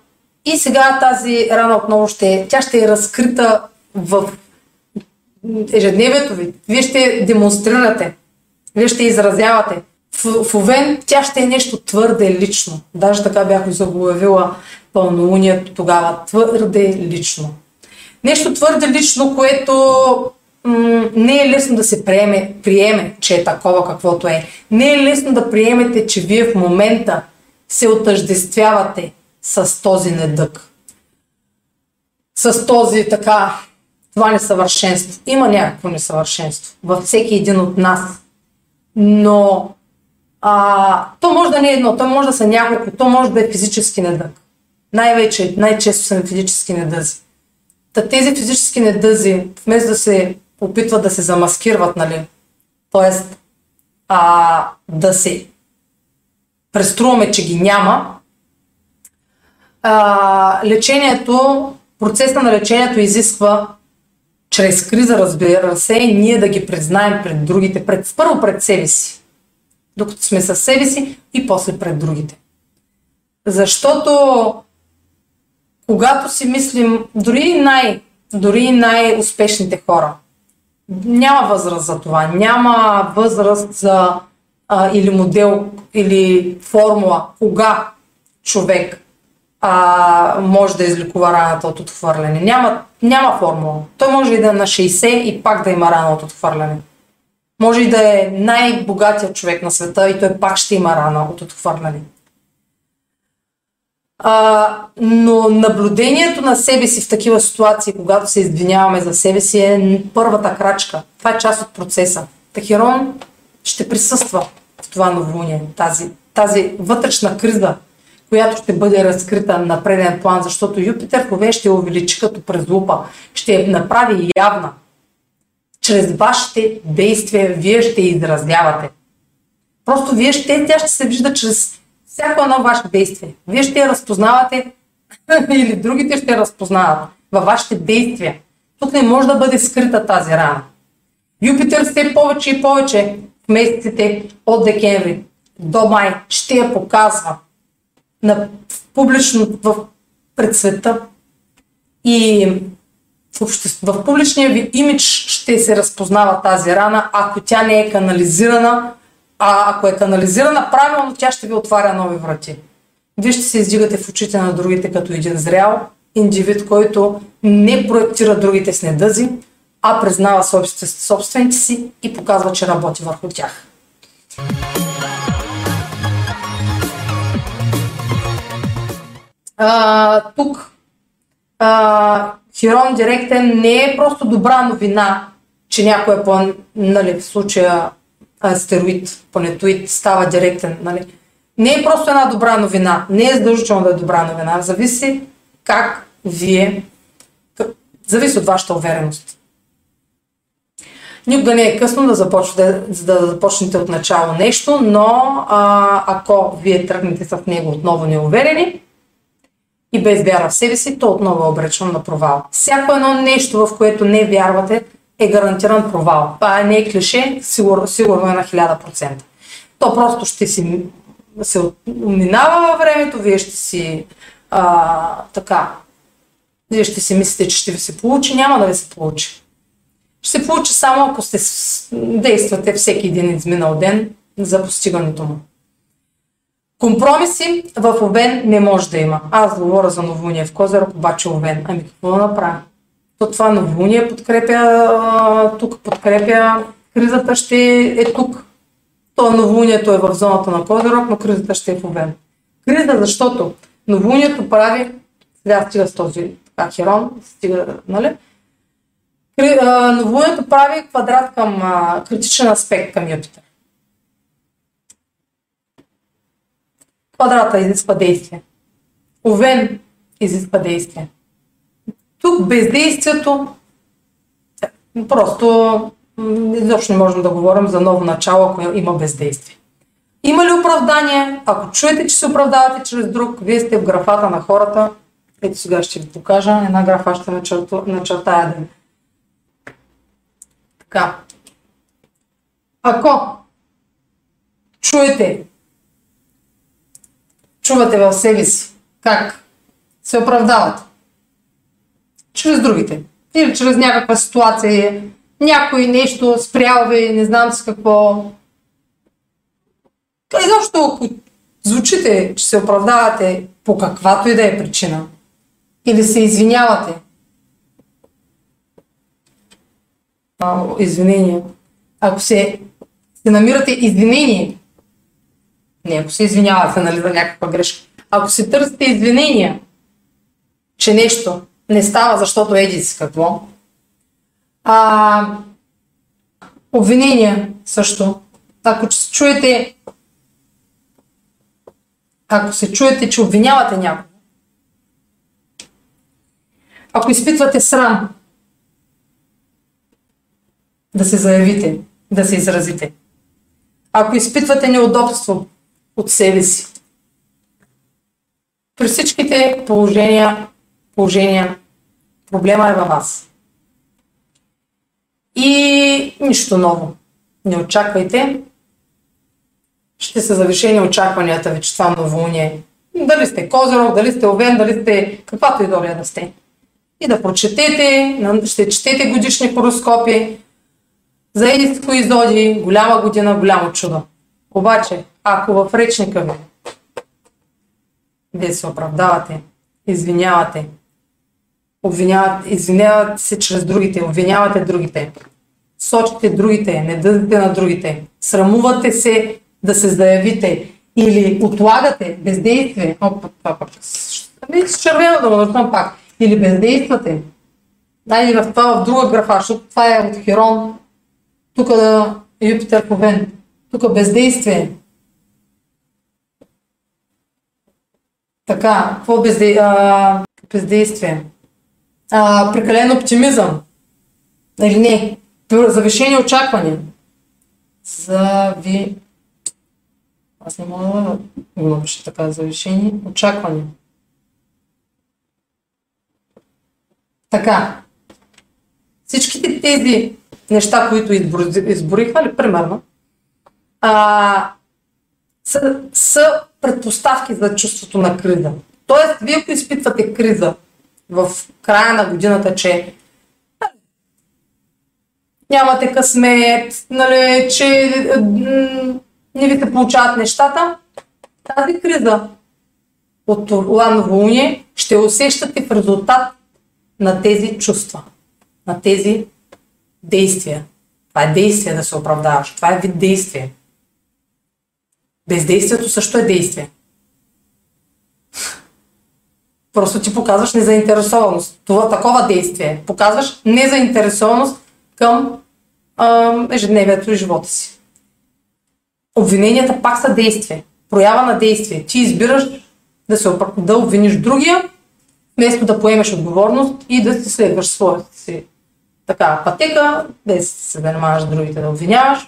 Speaker 1: и сега тази рана отново ще, тя ще е разкрита в ежедневието ви. Вие ще демонстрирате, вие ще изразявате. В, в Овен тя ще е нещо твърде лично. Даже така бях заглавила пълнолунието тогава. Твърде лично. Нещо твърде лично, което не е лесно да се приеме, приеме, че е такова каквото е. Не е лесно да приемете, че вие в момента се отъждествявате с този недък. С този така, това несъвършенство. Има някакво несъвършенство във всеки един от нас. Но а, то може да не е едно, то може да са няколко, то може да е физически недък. Най-вече, най-често са физически недъзи. Та тези физически недъзи, вместо да се опитват да се замаскират, нали, т.е. да се преструваме, че ги няма, а, лечението, процесът на лечението изисква чрез криза, разбира се, ние да ги признаем пред другите, пред, първо пред себе си, докато сме със себе си и после пред другите. Защото когато си мислим, дори най, дори най-успешните хора, няма възраст за това, няма възраст за а, или модел, или формула, кога човек а, може да излекува раната от отхвърляне. Няма, няма формула. Той може и да е на 60 и пак да има рана от отхвърляне. Може и да е най-богатият човек на света и той пак ще има рана от отхвърляне. А, но наблюдението на себе си в такива ситуации, когато се извиняваме за себе си, е първата крачка. Това е част от процеса. Тахирон ще присъства в това новолуние, тази, тази вътрешна криза, която ще бъде разкрита на преден план, защото Юпитер в ще увеличи като през лупа, ще я направи явна. Чрез вашите действия вие ще изразявате. Просто вие ще, тя ще се вижда чрез всяко едно ваше действие. Вие ще я разпознавате <laughs> или другите ще я разпознават във вашите действия. Тук не може да бъде скрита тази рана. Юпитер все повече и повече в месеците от декември до май ще я показва на публично в, пред света и в, в публичния ви имидж ще се разпознава тази рана, ако тя не е канализирана а ако е канализирана правилно, тя ще ви отваря нови врати. Вие ще се издигате в очите на другите като един зрял индивид, който не проектира другите с недъзи, а признава собствените си и показва, че работи върху тях. А, тук а, Хирон директен не е просто добра новина, че някой е по, нали, в случая астероид, планетоид става директен. Нали? Не е просто една добра новина, не е задължително да е добра новина, зависи как вие, как, зависи от вашата увереност. Никога не е късно да, започнете, да започнете от начало нещо, но а, ако вие тръгнете с него отново неуверени и без вяра в себе си, то отново е обречено на провал. Всяко едно нещо, в което не вярвате, е гарантиран провал. Това не е клише, сигурно, сигурно е на 1000%. То просто ще си се минава във времето, вие ще си а, така Вие ще си мислите, че ще ви се получи, няма да ви се получи. Ще се получи само ако сте действате всеки един изминал ден за постигането му. Компромиси в Овен не може да има. Аз говоря за новолуние в Козирог, обаче Овен. Ами какво да направя? То това новолуние подкрепя, тук подкрепя, кризата ще е тук. То новолунието е в зоната на Козирог, но кризата ще е в Овен. Криза, защото новолунието прави, сега стига с този така, херон, стига, нали? Новолунието прави квадрат към критичен аспект към Юпитер. Квадрата изисква действие. Овен изисква действие. Тук бездействието просто изобщо не можем да говорим за ново начало, ако има бездействие. Има ли оправдание? Ако чуете, че се оправдавате чрез друг, вие сте в графата на хората. Ето сега ще ви покажа. Една графа ще начертая да Така. Ако чуете, чувате в себе си как се оправдавате чрез другите. Или чрез някаква ситуация, някой нещо спрял ви, не знам с какво. Изобщо, ако звучите, че се оправдавате по каквато и да е причина, или се извинявате, а, извинение, ако се, се намирате извинение, не ако се извинявате нали, за някаква грешка, ако се търсите извинения, че нещо не става, защото еди си какво, а, обвинения също. Ако се чуете, ако се чуете, че обвинявате някого, ако изпитвате срам, да се заявите, да се изразите. Ако изпитвате неудобство от себе си, при всичките положения, положения проблема е във вас. И нищо ново. Не очаквайте. Ще са завишени очакванията ви, че това новолуние. Дали сте Козирог, дали сте Овен, дали сте каквато и доля да сте. И да прочетете, ще четете годишни хороскопи, за едиско изоди, голяма година, голямо чудо. Обаче, ако в речника ви вие се оправдавате, извинявате, обвиняват, извиняват се чрез другите, обвинявате другите, сочите другите, не дадете на другите, срамувате се да се заявите или отлагате бездействие, опа, това пак, с червено да го пак, или бездействате, дай в това в друга графа, защото това е от Херон, тук да Юпитер Повен, тук бездействие. Така, какво безде... а, бездействие? А, прекален оптимизъм. Или не? Завишени очаквания. Зави... Аз не мога да го напиша така. Завишени очаквания. Така. Всичките тези неща, които изборихме, ли, примерно, а, са, са предпоставки за чувството на криза. Тоест, вие ако изпитвате криза в края на годината, че нямате късмет, нали, че не ви се получават нещата, тази криза от това новолуние ще усещате в резултат на тези чувства, на тези действия. Това е действие да се оправдаваш. Това е вид действие. Бездействието също е действие. Просто ти показваш незаинтересованост. Това такова действие. Показваш незаинтересованост към а, ежедневието и живота си. Обвиненията пак са действие. Проява на действие. Ти избираш да, се, да обвиниш другия, вместо да поемеш отговорност и да си следваш своята си така пътека, без се занимаваш с другите да обвиняваш.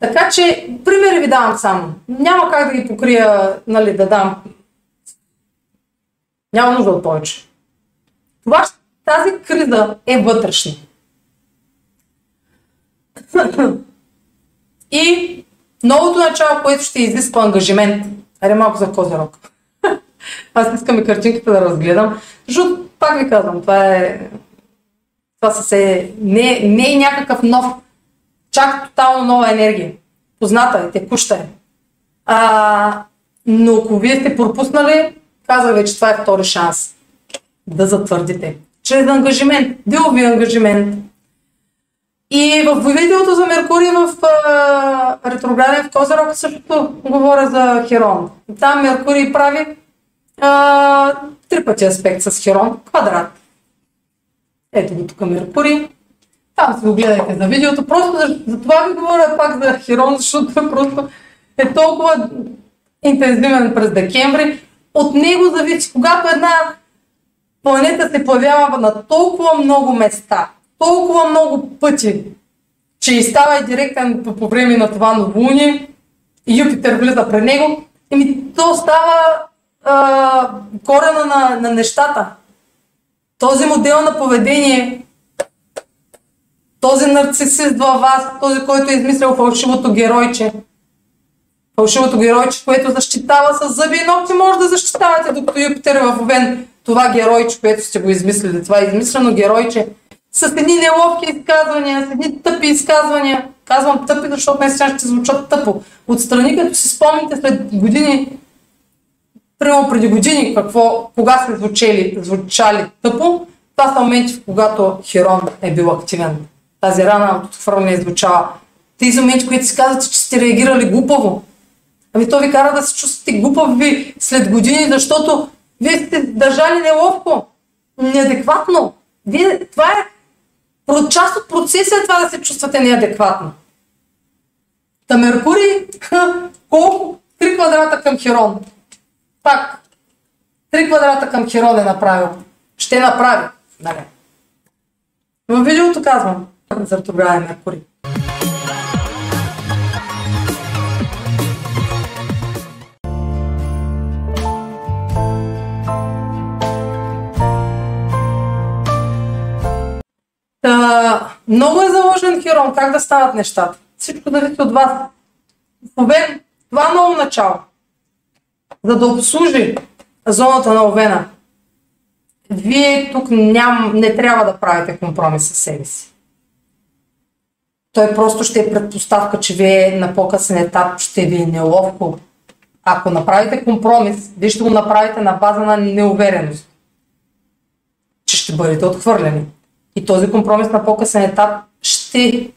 Speaker 1: Така че, примери ви давам само. Няма как да ги покрия, нали, да дам няма нужда от повече. Това, тази криза е вътрешна. И новото начало, което ще изисква ангажимент, аре малко за козирог. Аз искам и картинката да разгледам, защото пак ви казвам, това е това се, не, не е някакъв нов, чак тотално нова енергия. Позната е, текуща е. А, но ако вие сте пропуснали, казах вече, това е втори шанс да затвърдите. Чрез ангажимент, делови ангажимент. И в видеото за Меркурий в а, ретрограден в Козирог също говоря за Херон. Там Меркурий прави а, три пъти аспект с Херон, квадрат. Ето го тук Меркурий. Там си го гледайте за видеото. Просто за, за това ви говоря пак за Херон, защото просто е толкова интензивен през декември. От него зависи, когато една планета се появява на толкова много места, толкова много пъти, че и става и директен по, по време на това новолуние, Юпитер влиза при него, еми то става а, корена на, на нещата. Този модел на поведение, този нарцисист във вас, този, който е измислил фалшивото геройче, фалшивото геройче, което защитава с зъби и ногти, може да защитавате, докато Юпитер е в Овен това геройче, което сте го измислили, това е измислено геройче, с едни неловки изказвания, с едни тъпи изказвания. Казвам тъпи, защото сега ще звучат тъпо. Отстрани, като си спомните след години, примерно преди години, какво, кога сте звучали, звучали тъпо, това са моменти, когато Херон е бил активен. Тази рана от отхвърляне звучала. Тези моменти, които си казвате, че сте реагирали глупаво. Ами то ви кара да се чувствате глупави след години, защото вие сте държали неловко, неадекватно. Вие, това е част от процеса е това да се чувствате неадекватно. Та Меркурий, колко? Три квадрата към Херон. Пак, три квадрата към Херон е направил. Ще направи. Нали. В видеото казвам за ретрограден Меркурий. Много е заложен Херон, как да стават нещата. Всичко зависи от вас. Овен, това е ново начало. За да обслужи зоната на Овена, вие тук ням, не трябва да правите компромис с себе си. Той просто ще е предпоставка, че вие на по-късен етап ще ви е неловко. Ако направите компромис, вие ще го направите на база на неувереност, че ще бъдете отхвърлени. И този компромис на по-късен етап ще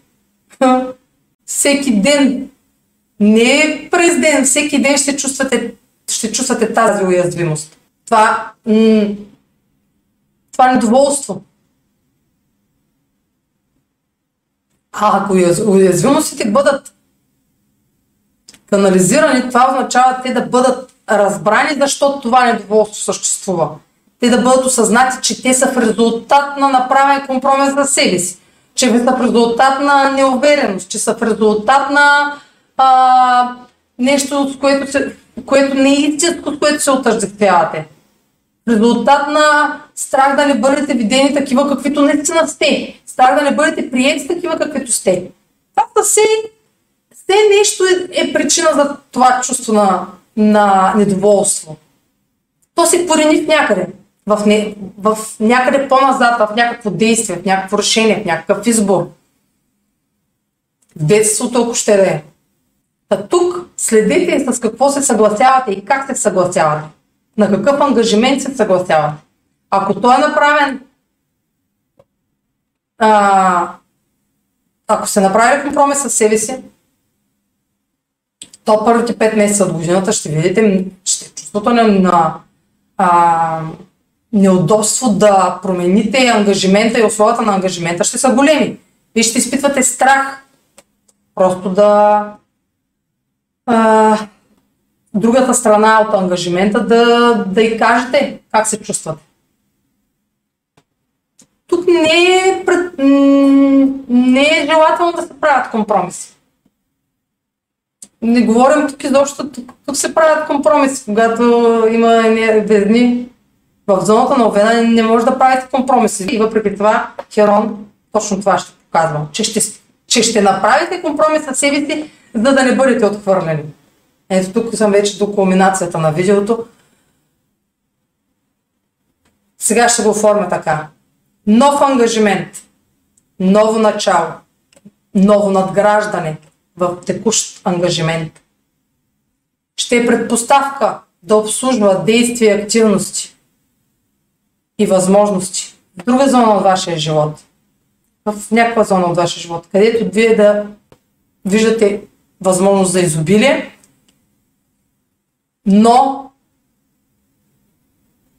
Speaker 1: всеки ден, не през ден, всеки ден ще чувствате, ще чувствате тази уязвимост. Това, м- това недоволство. А ако уязвимостите бъдат канализирани, това означава те да бъдат разбрани, защото това недоволство съществува те да бъдат осъзнати, че те са в резултат на направен компромис за себе си, че са в резултат на неувереност, че са в резултат на а, нещо, с което, се, което не е истинско, с което се отъждествявате. Резултат на страх да не бъдете видени такива, каквито наистина сте. Страх да не бъдете приети такива, каквито сте. Това все, все нещо е, е причина за това чувство на, на недоволство. То се корени в някъде в, не, в някъде по-назад, в някакво действие, в някакво решение, в някакъв избор. В детството, ако ще да е. Та тук следете с какво се съгласявате и как се съгласявате. На какъв ангажимент се съгласявате. Ако той е направен, а, ако се направи компромис с себе си, то първите 5 месеца от годината ще видите, ще чувството на, на а, неудобство да промените ангажимента и условията на ангажимента ще са големи. Вие ще изпитвате страх просто да а, другата страна от ангажимента да, да й кажете как се чувствате. Тук не е, пред, не е желателно да се правят компромиси. Не говорим тук изобщо, тук, тук се правят компромиси, когато има едни в зоната на Овена не може да правите компромиси. И въпреки това, Херон точно това ще показва, че ще, че ще направите компромис с себе си, за да не бъдете отхвърлени. Ето тук съм вече до кулминацията на видеото. Сега ще го оформя така. Нов ангажимент, ново начало, ново надграждане в текущ ангажимент. Ще е предпоставка да обслужва действия и активности и възможности в друга зона от вашия живот, в някаква зона от вашия живот, където вие да виждате възможност за изобилие, но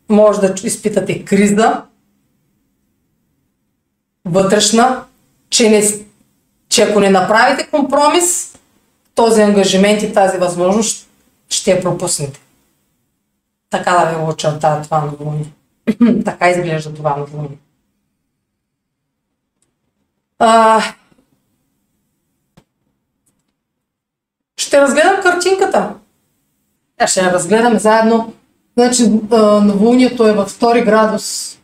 Speaker 1: може да изпитате криза, вътрешна, че, не, че ако не направите компромис, този ангажимент и тази възможност ще я пропуснете. Така да ви го очертая това новолуние. <clears throat> така изглежда това новолуние. А... Ще разгледам картинката. А ще я разгледаме заедно. Значи новолунието е във втори градус.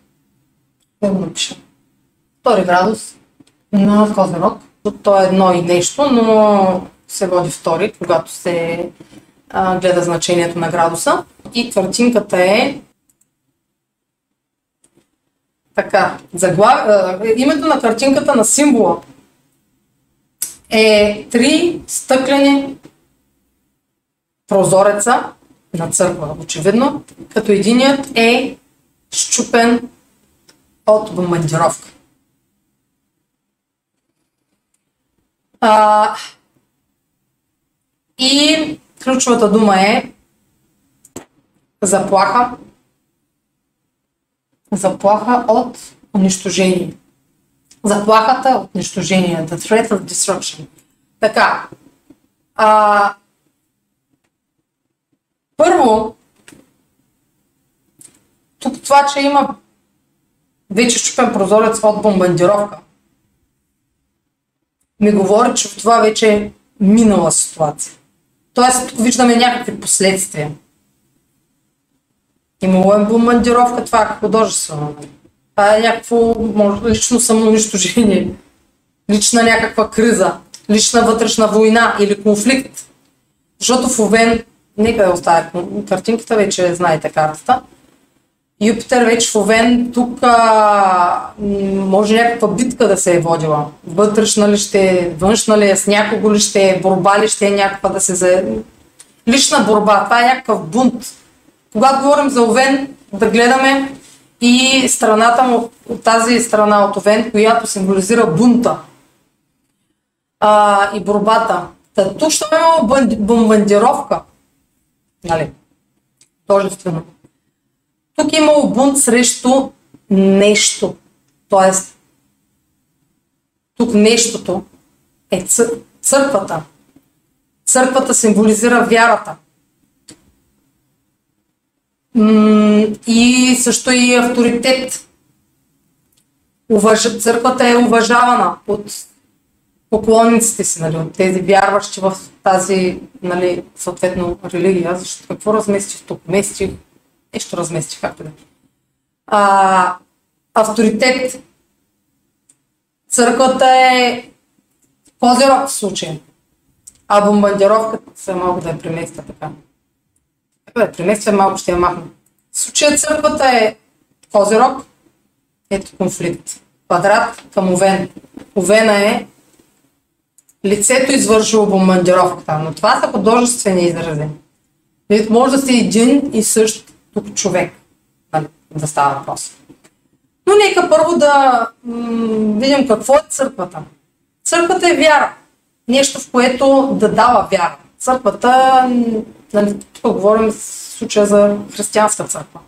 Speaker 1: Да го напиша. Втори градус на Козерог. То е едно и нещо, но се води втори, когато се а, гледа значението на градуса. И картинката е така, заглав... името на картинката на символа е три стъклени прозореца на църква, очевидно, като единият е щупен от бомбардировка. А, и ключовата дума е заплаха, заплаха от унищожение. Заплахата от унищожение. The threat of destruction. Така. А, първо, тук това, че има вече щупен прозорец от бомбардировка, ми говори, че това вече е минала ситуация. Тоест, тук виждаме някакви последствия. Имало е бомбардировка, това е художествено. Това е някакво може, лично самоунищожение, лична някаква криза, лична вътрешна война или конфликт. Защото в Овен, нека да оставя картинката, вече знаете картата, Юпитер вече в Овен, тук а, може някаква битка да се е водила. Вътрешна ли ще е, външна ли е, с някого ли ще е, борба ли ще е някаква да се за... Лична борба, това е някакъв бунт. Когато говорим за Овен, да гледаме и страната му, от тази страна от Овен, която символизира бунта а, и борбата. Та, тук ще има бомбардировка. Нали? Тожествено. Тук е имало бунт срещу нещо. Тоест, тук нещото е църквата. Църквата символизира вярата. И също и авторитет. Уваж... Църквата е уважавана от поклонниците си, нали, от тези вярващи в тази, нали, съответно, религия. Защото какво разместих тук? Местих нещо разместих, както да. А, авторитет. Църквата е Козирог в случая. А бомбардировката се малко да я преместя така. Да я преместя, малко ще я махна. В случая църквата е Козирог. Ето конфликт. Квадрат към Овен. Овена е лицето извършило бомбардировката, но това са художествени изрази. Може да си един и същ тук човек нали, да става въпрос. Но нека първо да м- видим какво е църквата. Църквата е вяра. Нещо, в което да дава вяра. Църквата, нали, тук говорим в случая за християнска църква.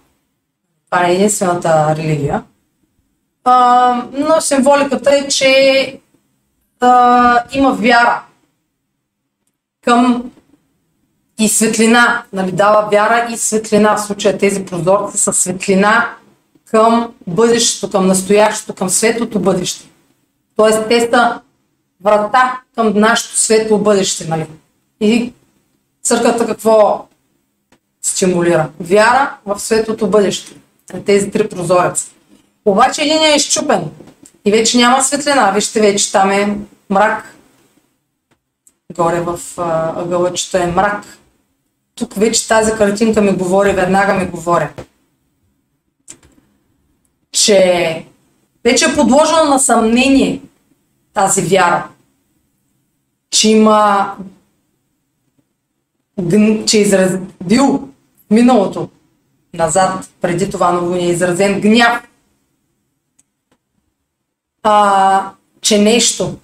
Speaker 1: Това е единствената религия. А, но символиката е, че а, има вяра към и светлина, нали, дава вяра и светлина. В случая тези прозорци са светлина към бъдещето, към настоящето, към светлото бъдеще. Тоест те са врата към нашето светло бъдеще. Нали? И църквата какво стимулира? Вяра в светлото бъдеще. Тези три прозореца. Обаче един е изчупен и вече няма светлина. Вижте, вече там е мрак. Горе в ъгълъчето е мрак тук вече тази картинка ми говори, веднага ми говори. че вече е подложено на съмнение тази вяра, че има че е изразил миналото назад, преди това новолуние, изразен гняв, а, че нещо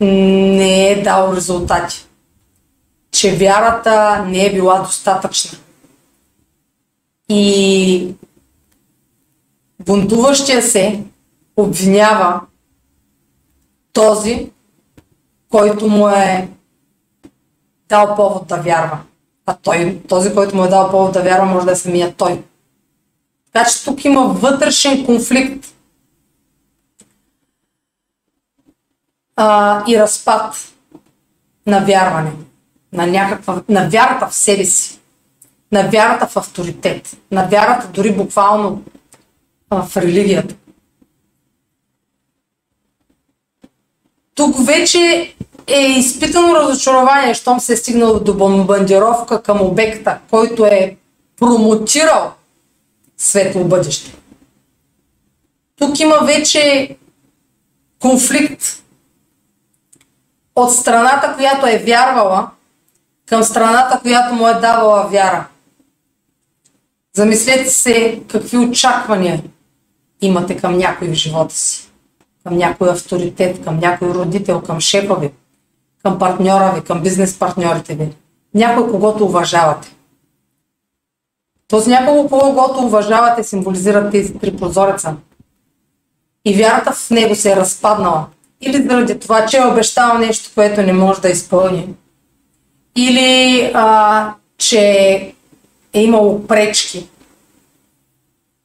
Speaker 1: не е дал резултати, че вярата не е била достатъчна. И бунтуващия се обвинява този, който му е дал повод да вярва. А той, този, който му е дал повод да вярва, може да е самия той. Така че тук има вътрешен конфликт а, и разпад на вярване, на, някаква, на вярата в себе си, на вярата в авторитет, на вярата дори буквално в религията. Тук вече е изпитано разочарование, щом се е стигнал до бомбардировка към обекта, който е промотирал светло бъдеще. Тук има вече конфликт от страната, която е вярвала, към страната, която му е давала вяра. Замислете се какви очаквания имате към някой в живота си, към някой авторитет, към някой родител, към шефа ви, към партньора ви, към бизнес партньорите ви. Някой, когото уважавате. Този някой, когото уважавате, символизират тези три прозореца. И вярата в него се е разпаднала. Или заради това, че е обещал нещо, което не може да изпълни. Или а, че е имало пречки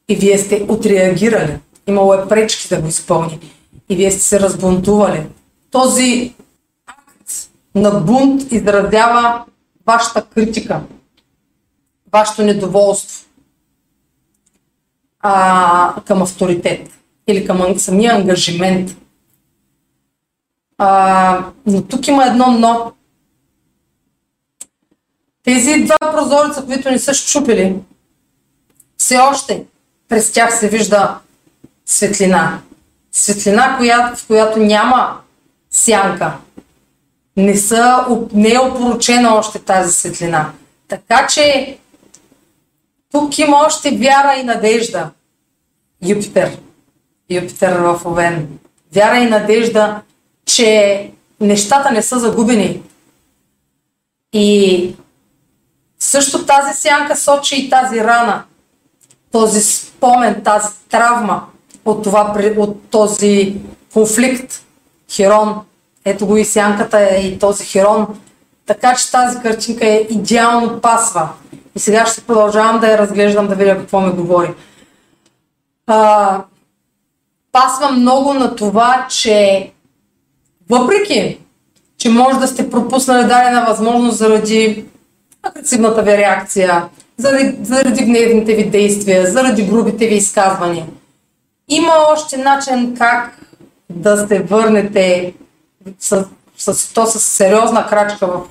Speaker 1: и вие сте отреагирали. Имало е пречки да го изпълни. И вие сте се разбунтували. Този на бунт изразява вашата критика, вашето недоволство а, към авторитет или към самия ангажимент. А, но тук има едно но. Тези два прозореца, които не са щупили, все още през тях се вижда светлина. Светлина, която, в която няма сянка, не, са, не е опоручена още тази светлина. Така че тук има още вяра и надежда. Юпитер. Юпитер в Овен. Вяра и надежда, че нещата не са загубени. И също тази сянка сочи и тази рана, този спомен, тази травма от, това, от този конфликт. Херон ето го и сянката е и този херон. Така че тази картинка е идеално пасва. И сега ще продължавам да я разглеждам, да видя какво ми говори. А, пасва много на това, че въпреки, че може да сте пропуснали дадена възможност заради агресивната ви реакция, заради, заради гневните ви действия, заради грубите ви изказвания, има още начин как да се върнете с, с, то с сериозна крачка в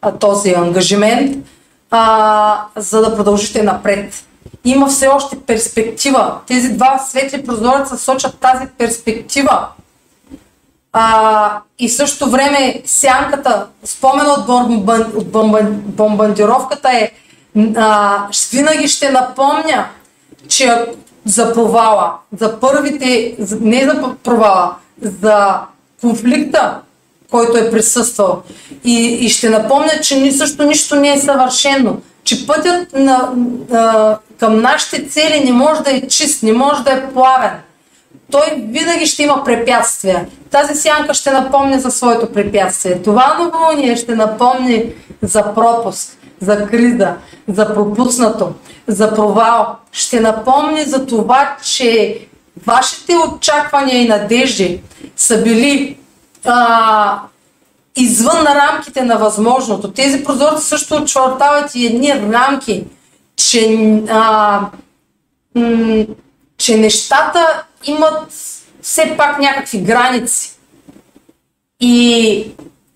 Speaker 1: а, този ангажимент, а, за да продължите напред. Има все още перспектива. Тези два светли прозореца сочат тази перспектива. А, и в време сянката, спомена от, бомбан, от бомбан, бомбандировката е а, винаги ще напомня, че за провала, за първите, не за провала, за конфликта, който е присъствал. И, и ще напомня, че ни също нищо не е съвършено. Че пътят на, на, към нашите цели не може да е чист, не може да е плавен. Той винаги ще има препятствия. Тази сянка ще напомня за своето препятствие. Това новолуние ще напомни за пропуск, за криза, за пропуснато, за провал. Ще напомни за това, че вашите очаквания и надежди са били а, извън на рамките на възможното. Тези прозорци също очертават и едни рамки, че, а, м- че нещата имат все пак някакви граници. И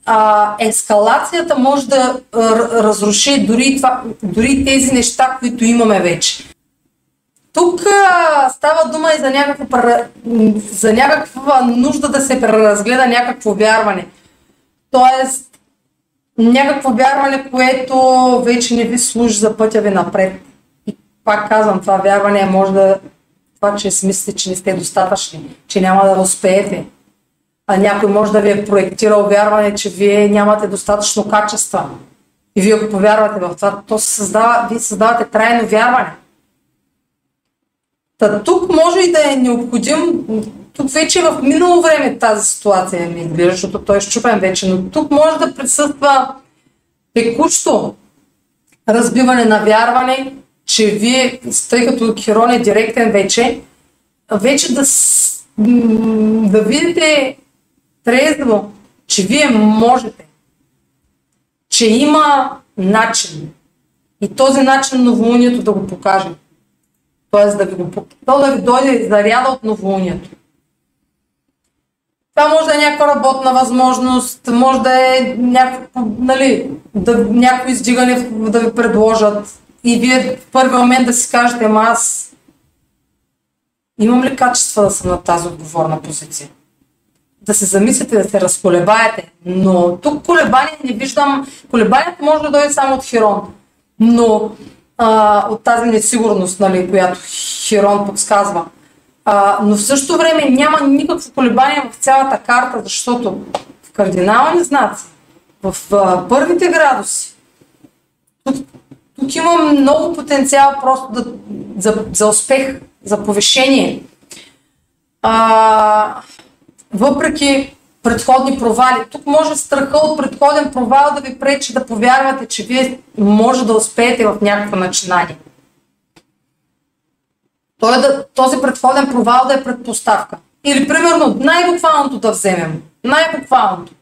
Speaker 1: а, ескалацията може да разруши дори, това, дори тези неща, които имаме вече. Тук а, става дума и за някаква, за някаква нужда да се преразгледа някакво вярване. Тоест, някакво вярване, което вече не ви служи за пътя ви напред. И пак казвам, това вярване може да това, че си мислите, че не сте достатъчни, че няма да успеете. А някой може да ви е проектирал вярване, че вие нямате достатъчно качества. И вие ако повярвате в това, то се създава, вие създавате трайно вярване. Та тук може и да е необходим, тук вече в минало време тази ситуация ми изглежда, защото той е щупен вече, но тук може да присъства текущо разбиване на вярване, че вие, тъй като Херон е директен вече, вече да, да видите трезво, че вие можете, че има начин. И този начин новолунието да го покаже. Тоест да ви го, то да ви дойде заряда от новолунието. Това може да е някаква работна възможност, може да е някакво, нали, да, някакво издигане да ви предложат и вие в първи момент да си кажете, ама аз имам ли качества да съм на тази отговорна позиция? Да се замислите, да се разколебаете. Но тук колебание не виждам. Колебанието може да дойде само от Хирон. Но а, от тази несигурност, нали, която Хирон подсказва. А, но в същото време няма никакво колебание в цялата карта, защото в кардинални знаци, в а, първите градуси, тук, тук има много потенциал просто да, за, за успех, за повишение. А, въпреки предходни провали. Тук може страха от предходен провал да ви пречи да повярвате, че вие може да успеете в някакво начинание. Той е да, този предходен провал да е предпоставка. Или, примерно, най-буквалното да вземем. Най-буквалното.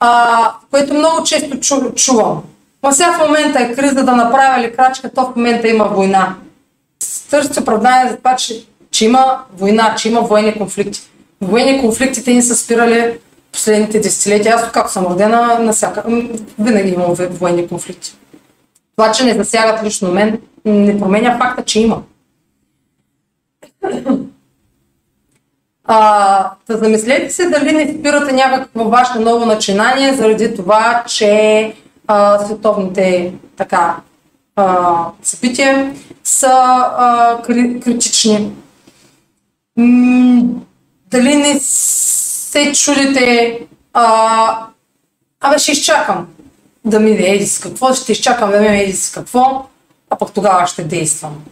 Speaker 1: А, което много често чу, чувам. Ма сега в момента е криза да направя ли крачка, то в момента има война. Търси оправдание за това, че, че има война, че има военни конфликти. Военни конфликтите ни са спирали последните десетилетия. Аз, както съм родена, насяка, винаги имам военни конфликти. Това, че не засягат лично мен, не променя факта, че има. А, да замислете се дали не спирате някакво ваше ново начинание заради това, че а, световните така, а, събития са а, критични. М- дали не се чудите, а, абе ще изчакам да ми еди с какво, ще изчакам да ми еди с какво, а пък тогава ще действам.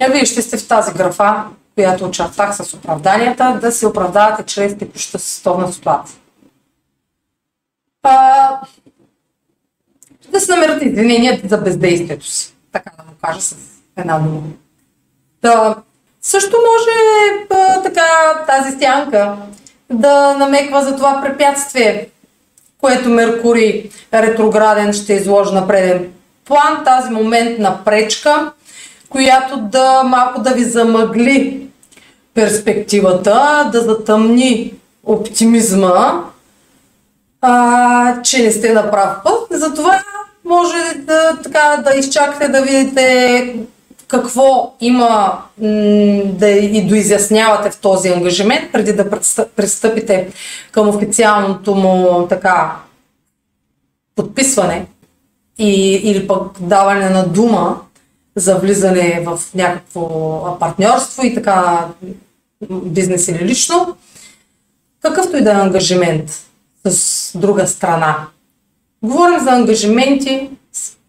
Speaker 1: Я вие ще сте в тази графа, която очертах с оправданията, да се оправдавате чрез текущата световна ситуация. А, да се намерите извинения за бездействието си, така да му кажа с една дума. Да, също може а, така тази сянка да намеква за това препятствие, което Меркурий ретрограден ще изложи на преден план, тази моментна пречка, която да малко да ви замъгли перспективата, да затъмни оптимизма, а, че не сте на прав път. Затова може да, така, да изчакате да видите какво има да и доизяснявате в този ангажимент, преди да пристъпите към официалното му така подписване и, или пък даване на дума за влизане в някакво партньорство и така бизнес или лично, какъвто и да е ангажимент с друга страна. Говорим за ангажименти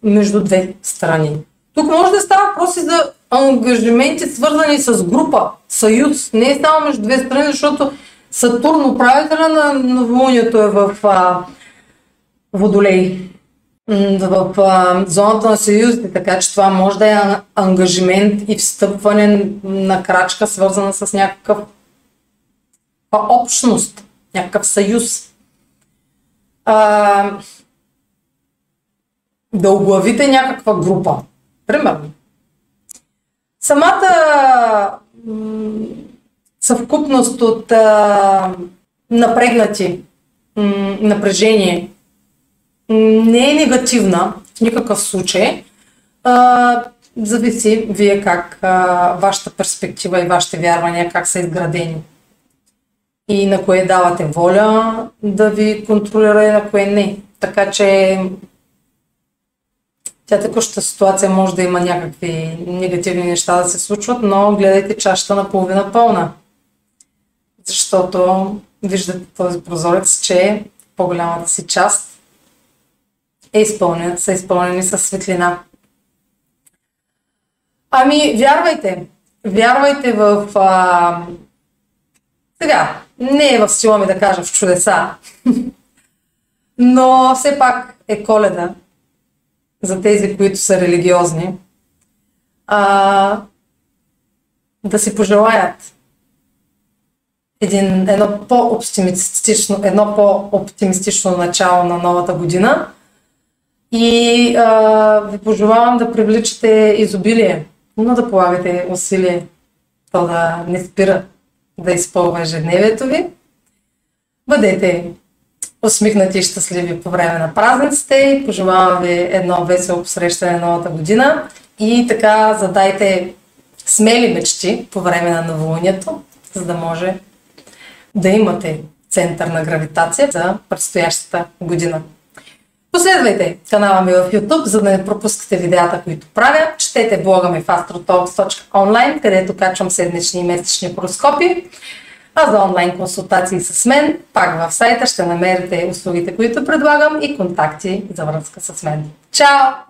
Speaker 1: между две страни. Тук може да става въпроси за ангажименти, свързани с група, съюз. Не е само между две страни, защото Сатурн, управителя на новолунието е в а, Водолей, в а, зоната на съюзите, така че това може да е ангажимент и встъпване на крачка, свързана с някакъв общност, някакъв съюз. А, да оглавите някаква група. Примерно. Самата съвкупност от напрегнати напрежение не е негативна в никакъв случай. Зависи вие как вашата перспектива и вашите вярвания как са изградени. И на кое давате воля да ви контролира и на кое не. Така че тя текущата ситуация може да има някакви негативни неща да се случват, но гледайте чашата на половина пълна. Защото виждате този прозорец, че по-голямата си част е изпълнен, са изпълнени с светлина. Ами, вярвайте. Вярвайте в... А... Сега, не е в сила ми да кажа в чудеса, <laughs> но все пак е коледа за тези, които са религиозни. А, да си пожелаят един, едно по-оптимистично, едно по-оптимистично начало на новата година и а, ви пожелавам да привличате изобилие, но да полагате усилие, то да не спира да изпълва ежедневието ви. Бъдете усмихнати и щастливи по време на празниците и пожелавам ви едно весело посрещане на новата година и така задайте смели мечти по време на новолунието, за да може да имате център на гравитация за предстоящата година. Последвайте канала ми в YouTube, за да не пропускате видеята, които правя. Четете блога ми в astrotalks.online, където качвам седмични и месечни хороскопи. А за онлайн консултации с мен, пак в сайта ще намерите услугите, които предлагам и контакти за връзка с мен. Чао!